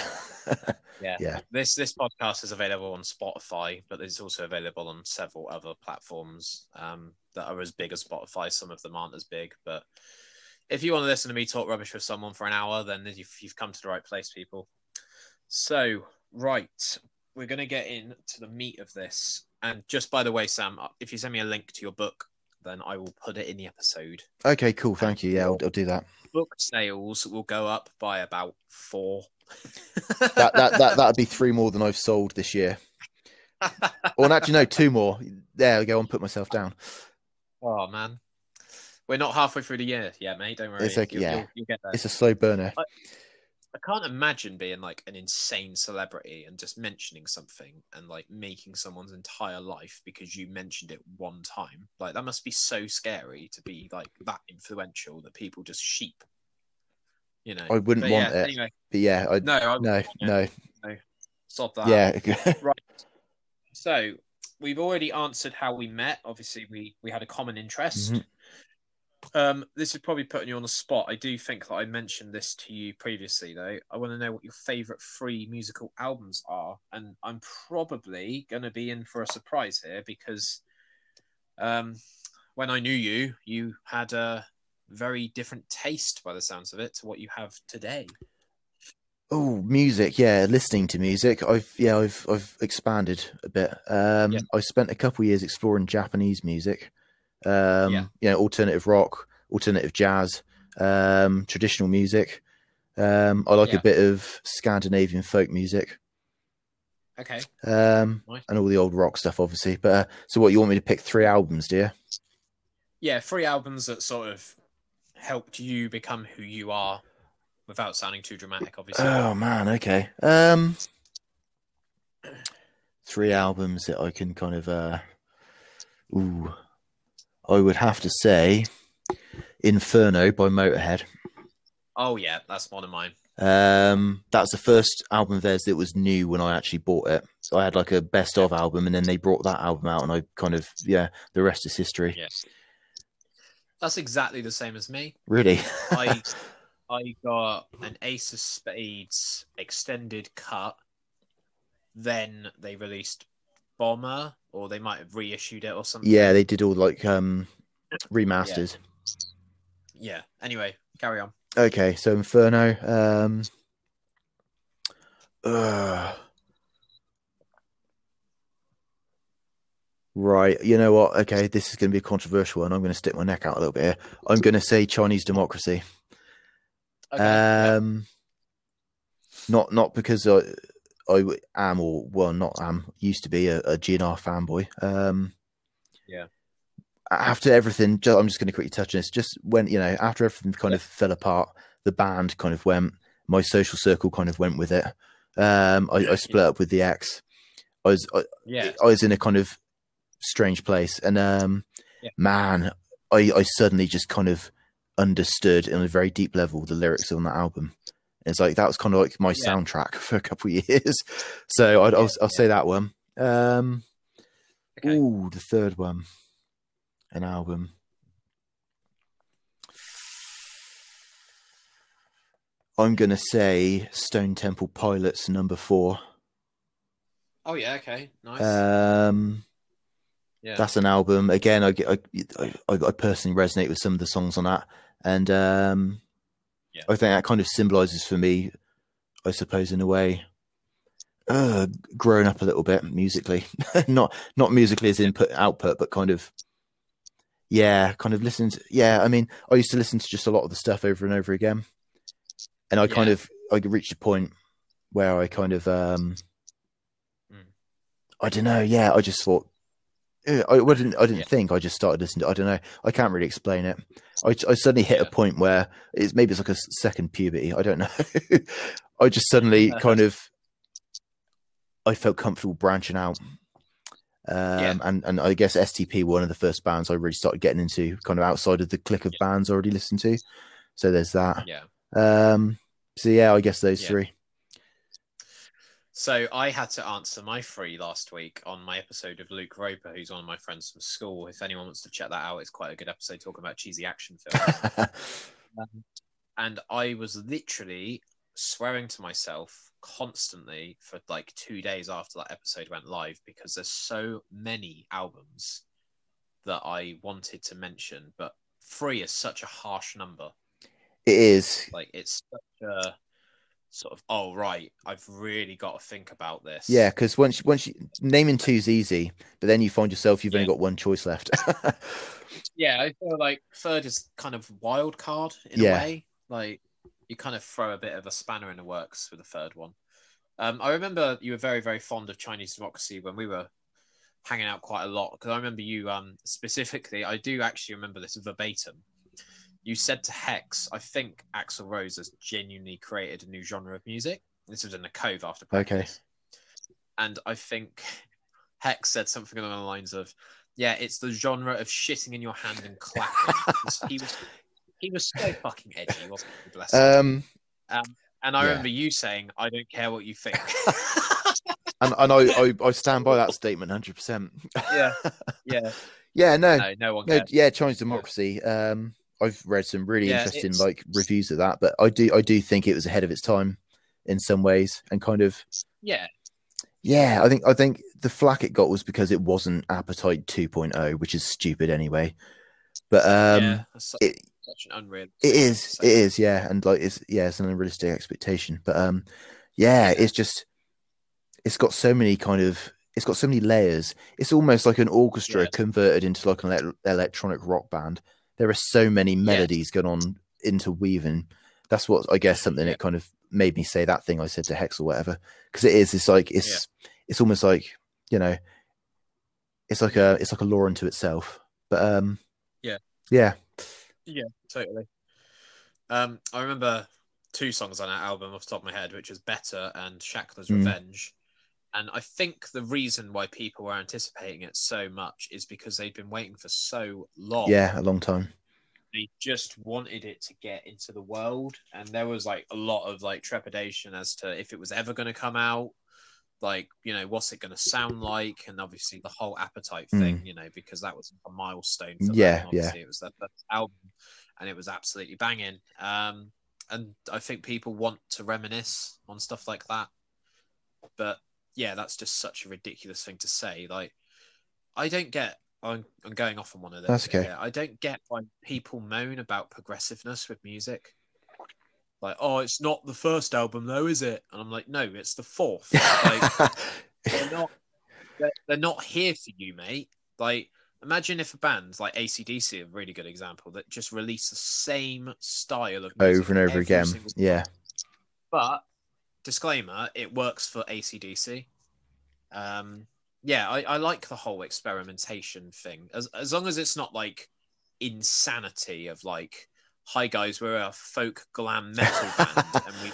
yeah. yeah. This this podcast is available on Spotify, but it's also available on several other platforms um, that are as big as Spotify. Some of them aren't as big, but if you want to listen to me talk rubbish with someone for an hour, then you've, you've come to the right place, people. So, right, we're going to get into the meat of this. And just by the way, Sam, if you send me a link to your book, then I will put it in the episode. Okay, cool. Thank you. Yeah, I'll, I'll do that. Book sales will go up by about four. That that that that'd be three more than I've sold this year. Or actually, no, two more. There we go. and put myself down. Oh man, we're not halfway through the year yet, mate. Don't worry. It's like- you'll, yeah. you'll, you'll. It's a slow burner. I can't imagine being like an insane celebrity and just mentioning something and like making someone's entire life because you mentioned it one time. Like that must be so scary to be like that influential that people just sheep. You know, I wouldn't But want yeah, it. Anyway, But yeah, I no, I, no no. stop that. Yeah, right. So we've already answered how we met. Obviously, we we had a common interest. Mhm. Um, this is probably putting you on the spot. I do think that I mentioned this to you previously, though. I want to know what your favorite free musical albums are, and I'm probably going to be in for a surprise here because, um, when I knew you, you had a very different taste, by the sounds of it, to what you have today. Oh, music, yeah, listening to music. I've yeah, I've I've expanded a bit. Um, Yeah. I spent a couple years exploring Japanese music. Um, Yeah. you know, alternative rock, alternative jazz, um, traditional music. Um, I like Yeah. a bit of Scandinavian folk music. Okay. Um, Nice. and all the old rock stuff, obviously. But uh, so, what you want me to pick three albums, do you? Yeah, three albums that sort of helped you become who you are without sounding too dramatic, obviously. Oh man, okay. Um, three albums that I can kind of. uh Ooh, I would have to say, Inferno by Motorhead. oh yeah, that's one of mine. Um, that was the first album of theirs that was new when I actually bought it. So I had like a best of album, and then they brought that album out, and I kind of yeah, the rest is history. Yes. That's exactly the same as me. Really, I I got an Ace of Spades extended cut. Then they released Bomber, or they might have reissued it or something. yeah, they did all like um remasters. Yeah. Anyway, carry on. Okay, so Inferno. Um, uh, right, you know what? Okay, this is going to be a controversial one. I'm going to stick my neck out a little bit here. I'm going to say Chinese democracy. Okay. yeah. Um, not not because I I am or well not am used to be a, a GNR fanboy. Um, Yeah. After everything, ju- I'm just going to quickly touch on this. Just when you know, after everything kind of fell apart, the band kind of went. My social circle kind of went with it. Um, I, I split up with the ex. I was I, yeah. I was in a kind of strange place, and um, Yeah. man, I I suddenly just kind of understood on a very deep level the lyrics on that album. It's like that was kind of like my Yeah. soundtrack for a couple of years. So I'd, I'll I'll say that one. Um, Okay. ooh, the third one, an album. I'm gonna say Stone Temple Pilots number four. Oh yeah. Okay. Nice. Um, yeah. that's an album. Again, I, I, I, I personally resonate with some of the songs on that, and um, Yeah. I think that kind of symbolizes for me, I suppose, in a way, uh, growing up a little bit musically, not not musically as input output, but kind of, yeah, kind of listening. To, yeah, I mean, I used to listen to just a lot of the stuff over and over again, and I kind of I reached a point where I kind of um, Mm. I don't know. Yeah, I just thought. eh, I wouldn't. I didn't Yeah. think. I just started listening. To, I don't know. I can't really explain it. I, I suddenly hit a point where it's maybe it's like a second puberty. I don't know. I just suddenly kind of. I felt comfortable branching out. Um, Yeah. and, and I guess STP were one of the first bands I really started getting into, kind of outside of the click of bands I already listened to. So there's that. yeah. Um, so yeah, I guess those Yeah. three. So I had to answer my three last week on my episode of Luke Roper, who's one of my friends from school. If anyone wants to check that out, it's quite a good episode talking about cheesy action films. Um, and I was literally swearing to myself constantly for like two days after that episode went live because there's so many albums that I wanted to mention, but three is such a harsh number. it is. Like it's such a sort of oh right, I've really got to think about this. Yeah, because once once you, naming two's easy, but then you find yourself you've only got one choice left. Yeah, I feel like third is kind of wild card in Yeah. a way. Like you kind of throw a bit of a spanner in the works with the third one. Um, I remember you were very, very fond of Chinese democracy when we were hanging out quite a lot. Because I remember you um, specifically, I do actually remember this verbatim. You said to Hex, I think Axl Rose has genuinely created a new genre of music. This was in the Cove after Okay. And I think Hex said something along the lines of, "Yeah, it's the genre of shitting in your hand and clapping." he was he was so fucking edgy, wasn't he? Bless him. um, and I yeah. remember you saying, "I don't care what you think." and and I, I I stand by that statement, hundred percent. yeah, yeah. Yeah, no, No, no one no, yeah, Chinese democracy. Um, I've read some really Yeah, interesting it's- like reviews of that, but I do I do think it was ahead of its time in some ways, and kind of Yeah, yeah, I think I think the flack it got was because it wasn't Appetite 2.0, which is stupid anyway. But um, yeah. So- it, such an unrealistic. It is. so- It is. Yeah, and like it's yeah, it's an unrealistic expectation. But um, yeah, Yeah. it's just it's got so many kind of it's got so many layers. It's almost like an orchestra Yeah. converted into like an ele- electronic rock band. There are so many melodies going on interweaving. That's what I guess something Yeah. that kind of made me say that thing I said to Hex or whatever because it is. It's like it's it's almost like you know, it's like a it's like a law unto itself. But um, Yeah. yeah, yeah, Totally. Um, I remember two songs on that album off the top of my head, which is Better and Shackler's Mm. Revenge. And I think the reason why people were anticipating it so much is because they'd been waiting for so long. yeah, a long time. They just wanted it to get into the world. And there was like a lot of like trepidation as to if it was ever going to come out. Like, you know, what's it going to sound like? And obviously the whole appetite thing, you know, because that was a milestone. Mm. Yeah, it was first album and it was absolutely banging. Um, and I think people want to reminisce on stuff like that. But yeah, that's just such a ridiculous thing to say. Like, I don't get. I'm, I'm going off on one of those. That's okay. here. I don't get why people moan about progressiveness with music. Like, oh, it's not the first album though, is it? And I'm like, no, it's the fourth. Like, they're not they're, they're not here for you, mate. Like, imagine if a band like ACDC, a really good example, that just release the same style of music over and over again. Yeah, but disclaimer, it works for ACDC. Um, yeah, I, I like the whole experimentation thing. As as long as it's not like insanity of like, hi guys, we're a folk glam metal band and we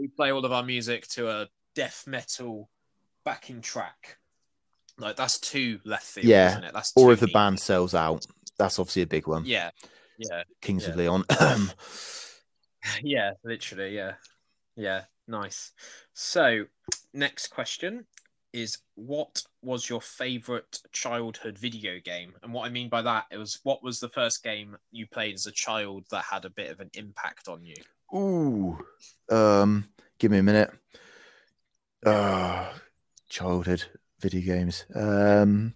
we play all of our music to a death metal backing track. Like that's too left field, Yeah. isn't it? That's or if the band sells out, that's obviously a big one. Yeah, yeah. Kings of yeah. Leon. Yeah, literally, yeah. Yeah, nice. So, next question is what was your favorite childhood video game? And what I mean by that, it was what was the first game you played as a child that had a bit of an impact on you? Ooh, um, give me a minute. Uh, childhood video games. Um,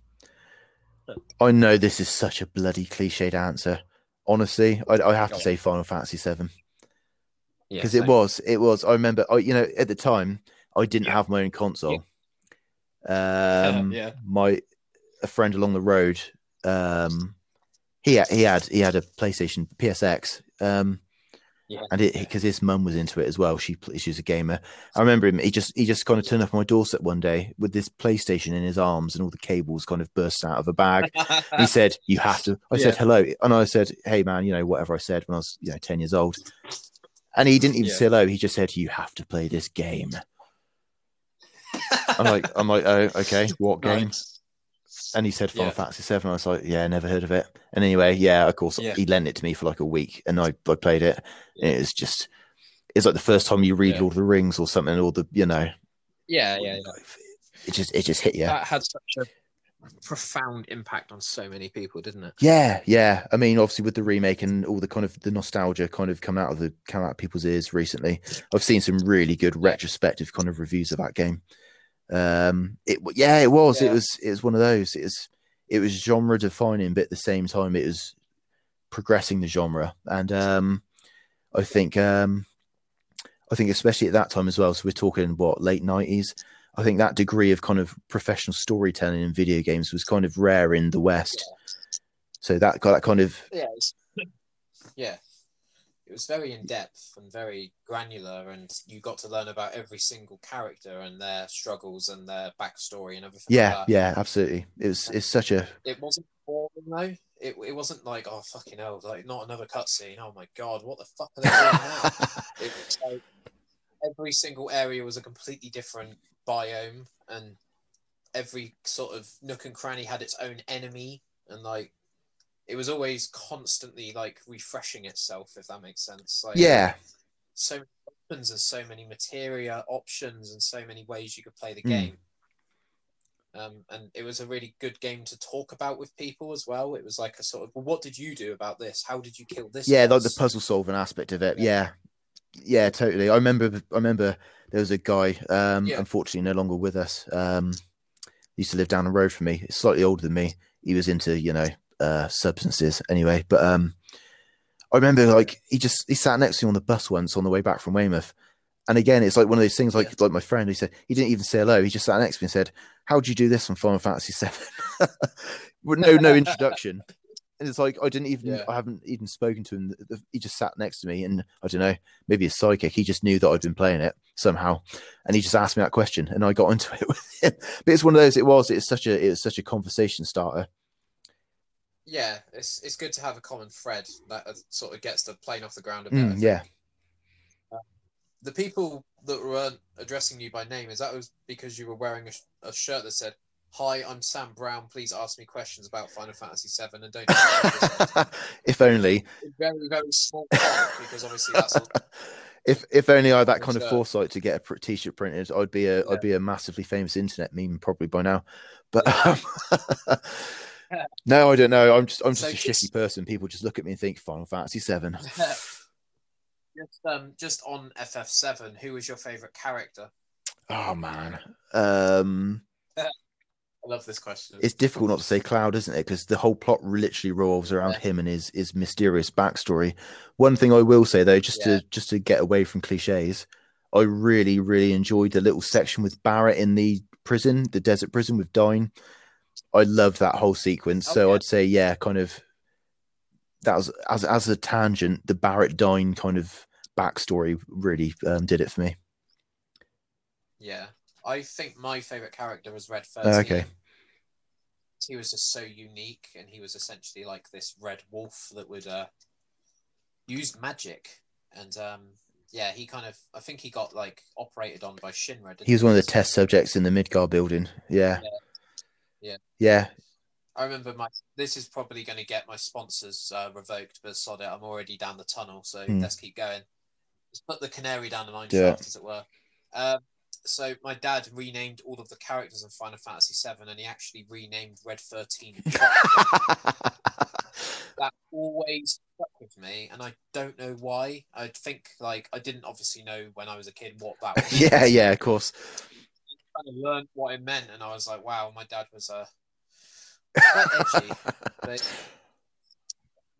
I know this is such a bloody cliched answer. Honestly, I, I have Go to on. say Final Fantasy Seven Yeah, because it was, it was. I remember, I you know, at the time, I didn't Yeah. have my own console. Um, Yeah. my a friend along the road, um, he had, he had he had a PlayStation PSX. Um, Yeah. and it because his mum was into it as well. She she was a gamer. I remember him. He just he just kind of turned up on my doorstep one day with this PlayStation in his arms and all the cables kind of burst out of a bag. he said, "You have to." I said, "Hello," and I said, "Hey, man, you know whatever I said when I was you know ten years old." And he didn't even Yeah. say hello. He just said, "You have to play this game." I'm like, I'm like, oh, okay, what game? Nice. And he said Final Yeah. Fantasy Seven. I was like, yeah, never heard of it. And anyway, yeah, of course, Yeah. he lent it to me for like a week, and I, I played it. And it was just, it's like the first time you read Yeah. Lord of the Rings or something, or the, you know, Yeah, yeah, yeah. it just, it just hit you. That had such a profound impact on so many people, didn't it? Yeah, yeah. I mean, obviously with the remake and all the kind of the nostalgia kind of come out of the come out of people's ears recently. I've seen some really good retrospective kind of reviews of that game. Um, it yeah, it was. It was. It was one of those. It was. It was genre defining, but at the same time, it was progressing the genre. And um, I think, um, I think especially at that time as well. So we're talking what late nineties. I think that degree of kind of professional storytelling in video games was kind of rare in the West. So that got that kind of Yeah, yeah. It was very in depth and very granular, and you got to learn about every single character and their struggles and their backstory and everything. yeah, like yeah, absolutely. It was it's such a It wasn't boring though. It it wasn't like oh fucking hell, like not another cutscene. Oh my god, what the fuck are they doing now? it was like every single area was a completely different biome, and every sort of nook and cranny had its own enemy, and like it was always constantly like refreshing itself, if that makes sense. Like yeah, so many weapons and so many materia options and so many ways you could play the Mm. game. Um, and it was a really good game to talk about with people as well. It was like a sort of, well, what did you do about this? How did you kill this? yeah, like the puzzle solving aspect of it. Yeah. Yeah. Yeah, totally. I remember. I remember there was a guy. Um, Yeah. unfortunately, no longer with us. Um, used to live down the road from me. Slightly older than me. He was into you know uh substances anyway. But um, I remember like he just he sat next to me on the bus once on the way back from Weymouth. And again, it's like one of those things like like my friend he said he didn't even say hello. He just sat next to me and said, How'd you do this on Final Fantasy Seven? No no introduction. And it's like I didn't even Yeah. I haven't even spoken to him. He just sat next to me and I don't know, maybe a psychic. He just knew that I'd been playing it somehow. And he just asked me that question and I got into it with him. But it's one of those it was, it's such a it was such a conversation starter. Yeah, it's it's good to have a common thread that uh, sort of gets the plane off the ground a bit. Mm, yeah. The people that weren't addressing you by name is that was because you were wearing a, sh- a shirt that said, "Hi, I'm Sam Brown. Please ask me questions about Final Fantasy VII and don't." if only. very very small because obviously that's if if only I had that kind of foresight to get a t-shirt printed, I'd be a Yeah. would be a massively famous internet meme probably by now. But um, no, I don't know. I'm just I'm just So a just- shitty person. People just look at me and think Final Fantasy Seven. just um just on FF7. Who was your favorite character? oh man, um, I love this question. it's difficult not to say Cloud, isn't it? Because the whole plot literally revolves around Yeah. him and his his mysterious backstory. One thing I will say though, just Yeah. to just to get away from cliches, I really really enjoyed the little section with Barret in the prison, the desert prison with Dyne. I loved that whole sequence. So. I'd say yeah, kind of that was as as a tangent. The Barret Dyne kind of backstory really um, did it for me. Yeah, I think my favorite character was Red Uh, Thirteen. okay, he was just so unique, and he was essentially like this red wolf that would uh, use magic. And um, yeah, he kind of, I think he got like operated on by Shinra. He was one of the test subjects in the Midgar building. Yeah, Yeah. Yeah. yeah. I remember my. This is probably going to get my sponsors uh, revoked, but sod it, I'm already down the tunnel, so Hmm. let's keep going. Let's put the canary down the mine shaft, as it were. Um, so my dad renamed all of the characters in Final Fantasy VII, and he actually renamed Red Thirteen. that always stuck with me, and I don't know why. I think like I didn't obviously know when I was a kid what that was. yeah, yeah, of course. kind of learned what it meant, and I was like, wow, my dad was uh, quite edgy.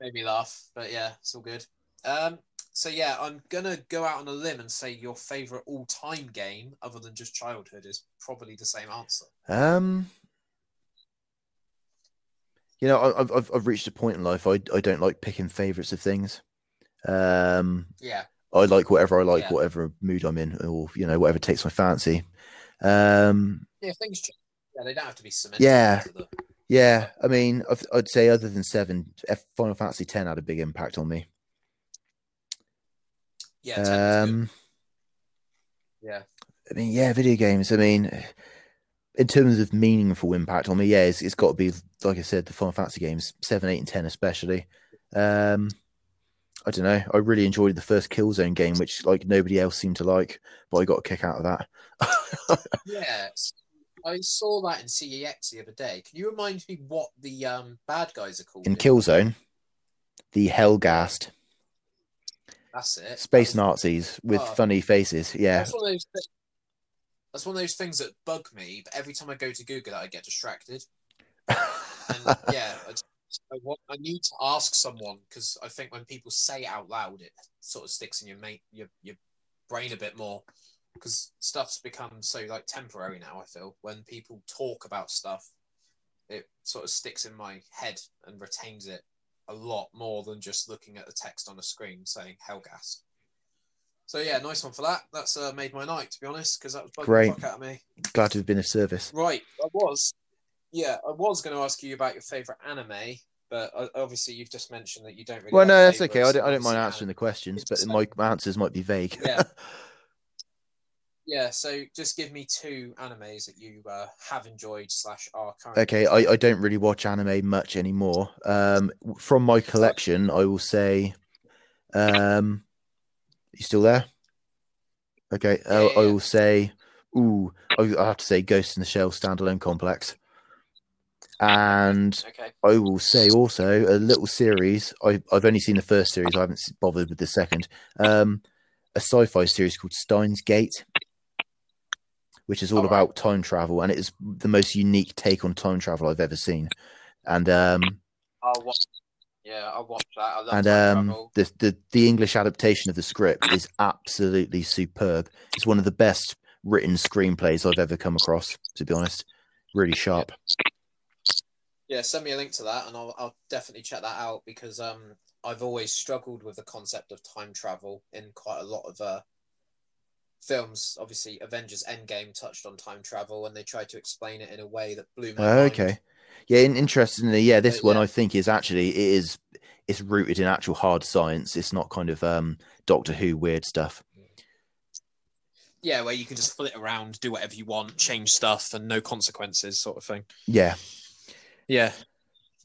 made me laugh. But yeah, it's all good. Um, so yeah, I'm gonna go out on a limb and say your favorite all-time game, other than just childhood, is probably the same answer. Um, you know, I- I've I've I've reached a point in life I I don't like picking favorites of things. Um, Yeah, I like whatever I like, Yeah. whatever mood I'm in, or you know, whatever takes my fancy. Um, yeah, things change. Yeah, they don't have to be cemented. Yeah. the- yeah, I mean, I'd say other than seven, Final Fantasy X had a big impact on me. Yeah, 10 was good. Um, yeah, I mean, yeah, video games. I mean, in terms of meaningful impact on me, yeah, it's, it's got to be like I said, the Final Fantasy games, seven, eight, and ten, especially. Um, I don't know. I really enjoyed the first Killzone game, which like nobody else seemed to like, but I got a kick out of that. yeah. I saw that in CEX the other day. Can you remind me what the um, bad guys are called? in Killzone, the Helghast That's it. space That was- Nazis with Oh. funny faces. Yeah, That's one of those. Things, that's one of those things that bug me. But every time I go to Google it, I get distracted. And yeah, I, I, want, I need to ask someone because I think when people say it out loud, it sort of sticks in your mate your your brain a bit more. Because stuff's become so like temporary now. I feel when people talk about stuff, it sort of sticks in my head and retains it a lot more than just looking at the text on a screen saying Helghast. So yeah, nice one for that. That's uh, made my night to be honest, because that was bugging Great. the fuck out of me. glad to have been of service. Right, I was. Yeah, I was going to ask you about your favorite anime, but uh, obviously you've just mentioned that you don't really. Well, no, that's okay. I don't, I don't mind answering the questions, but my my answers might be vague. Yeah. Yeah, so just give me two animes that you uh, have enjoyed slash are currently. Okay, I, I don't really watch anime much anymore. Um, from my collection, I will say, um, you still there? Okay, Yeah, I, yeah, I will say, ooh, I, I have to say, Ghost in the Shell standalone complex, and Okay. I will say also a little series. I, I've only seen the first series. I haven't bothered with the second. Um, a sci-fi series called Steins Gate, which is all Alright. about time travel, and it is the most unique take on time travel I've ever seen. And um, I'll watch. Yeah, I'll watch that. I love and um, travel. the, the the English adaptation of the script is absolutely superb. It's one of the best written screenplays I've ever come across. To be honest, really sharp. Yeah, send me a link to that, and I'll, I'll definitely check that out because um, I've always struggled with the concept of time travel in quite a lot of uh, films. Obviously, Avengers Endgame touched on time travel, and they tried to explain it in a way that blew my Oh, mind. okay, yeah. In, interestingly, yeah, this But, one yeah. I think is actually it is it's rooted in actual hard science. It's not kind of um Doctor Who weird stuff. Yeah, where you can just flit around, do whatever you want, change stuff, and no consequences, sort of thing. Yeah. Yeah.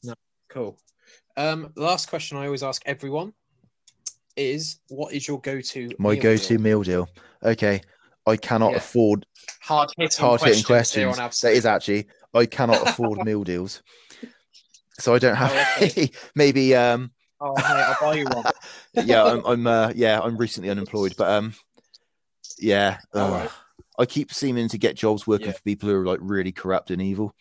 No, cool. Um, last question I always ask everyone is, what is your go-to? My meal go-to deal? meal deal. Okay, I cannot Yeah. afford hard hitting hard hitting questions, questions. That is actually I cannot afford meal deals, so I don't have Oh, okay. maybe um Oh, mate, I'll buy you one. yeah I'm I'm uh, yeah I'm recently unemployed, but um yeah right. I keep seeming to get jobs working Yeah. for people who are like really corrupt and evil.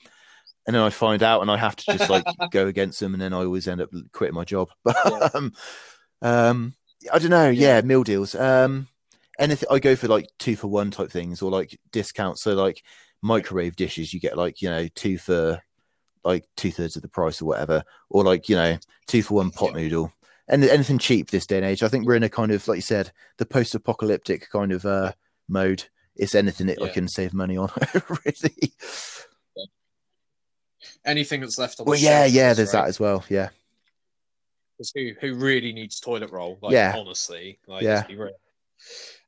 And then I find out, and I have to just like go against them, and then I always end up quitting my job. But Yeah. um, um, I don't know. Yeah. Yeah. meal deals. Um, anything I go for like two for one type things, or like discounts. So like microwave dishes, you get like you know two for like two thirds of the price or whatever, or like you know two for one pot Yeah. noodle. And anything cheap this day and age. I think we're in a kind of like you said, the post-apocalyptic kind of uh mode. It's anything that I can save money on, really. Anything that's left on the Well, yeah, yeah. There's right. that as well. Yeah, who who really needs toilet roll? Like, Yeah. honestly, like, Yeah. be real.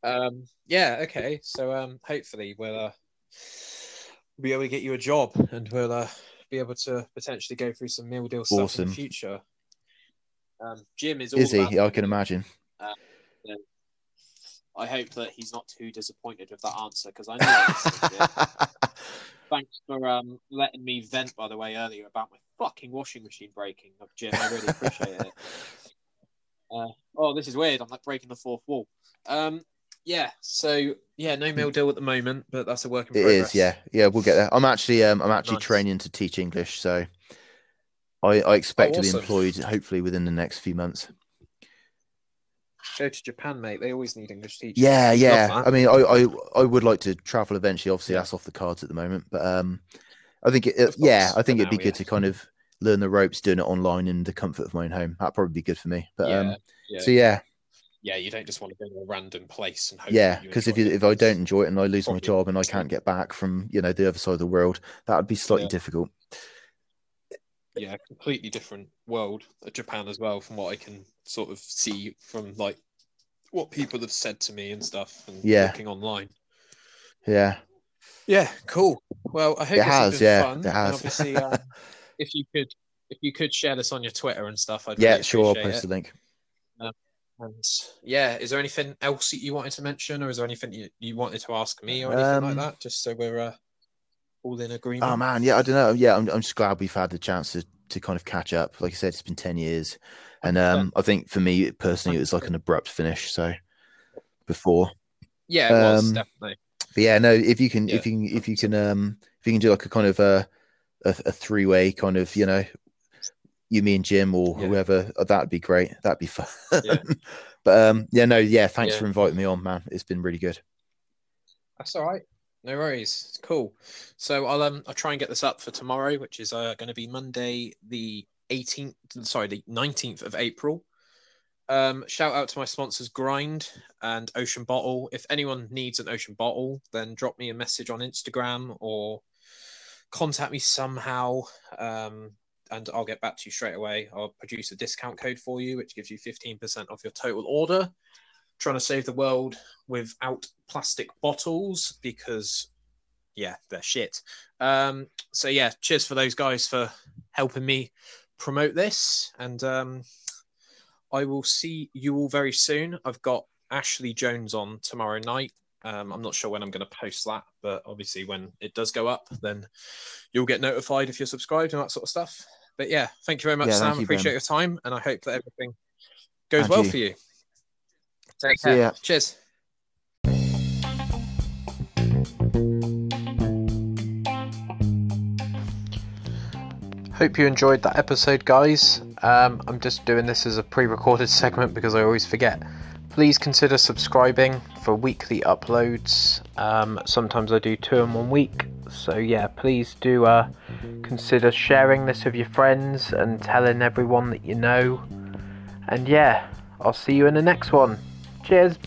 Um, yeah, okay. So, um, hopefully we'll uh, be able to get you a job, and we'll uh, be able to potentially go through some meal deal stuff in the future. Um, Jim is all is he? I can imagine. I hope that he's not too disappointed with that answer because I know. he's listening to it. Thanks for um, letting me vent, by the way, earlier about my fucking washing machine breaking, Jim. I really appreciate it. Uh, oh, this is weird. I'm like breaking the fourth wall. Um, yeah. So yeah, no meal deal at the moment, but that's a work in It progress. is, yeah, yeah. We'll get there. I'm actually, um, I'm actually Nice. training to teach English, so I, I expect to be employed hopefully within the next few months. Go to Japan, mate. They always need English teachers. Yeah, yeah. I mean, I, I, I would like to travel eventually. Obviously, Yeah. that's off the cards at the moment, but um, I think, it, Of yeah, I think it'd be now, good yeah. to kind of learn the ropes doing it online in the comfort of my own home. That'd probably be good for me. But yeah, um, yeah, so yeah, yeah. You don't just want to go to a random place and hope. yeah. Because if you, if I don't enjoy it and I lose my job and I can't get back from you know the other side of the world, that would be slightly Yeah. difficult. yeah, completely different world, uh, Japan as well, from what I can sort of see from like what people have said to me and stuff, and Yeah. looking online. Yeah. Yeah, cool. Well, I hope It has yeah, fun. it and has. obviously, um, if you could, if you could share this on your Twitter and stuff, I'd Yeah, really sure. I'll post it. the link. And yeah, is there anything else that you wanted to mention, or is there anything you, you wanted to ask me, or anything like Um, that? Just so we're uh, all in agreement. Oh man, yeah, I don't know. Yeah, I'm, I'm just glad we've had the chance to, to kind of catch up. Like I said, it's been ten years, and um, I think for me personally, it was like an abrupt finish. So before, yeah, it was um, definitely. but yeah, no, if you can, if you can, if you can, um, if you can do like a kind of a a, a three way kind of, you know, you, me, and Jim, or Yeah. whoever, uh, that'd be great. That'd be fun. Yeah. but um, yeah, no, yeah, thanks Yeah. for inviting me on, man. It's been really good. That's all right. No worries. It's cool. So I'll um I'll try and get this up for tomorrow, which is uh, going to be Monday the 18th. Sorry, the 19th of April. Um, shout out to my sponsors Grind and Ocean Bottle. If anyone needs an Ocean Bottle, then drop me a message on Instagram or contact me somehow. Um, and I'll get back to you straight away. I'll produce a discount code for you, which gives you 15% off your total order. Trying to save the world without plastic bottles because, yeah, they're shit. Um, so, yeah, cheers for those guys for helping me promote this. And um, I will see you all very soon. I've got Ashley Jones on tomorrow night. Um, I'm not sure when I'm going to post that, but obviously when it does go up, then you'll get notified if you're subscribed and that sort of stuff. But yeah, thank you very much, Yeah, Sam. you, Appreciate Ben. your time, and I hope that everything goes And well you. for you. Take See care. ya. Cheers. Hope you enjoyed that episode, guys. Um, I'm just doing this as a pre recorded segment because I always forget. Please consider subscribing for weekly uploads. Um, sometimes I do two in one week. So, yeah, please do uh, consider sharing this with your friends and telling everyone that you know. And yeah, I'll see you in the next one. Cheers.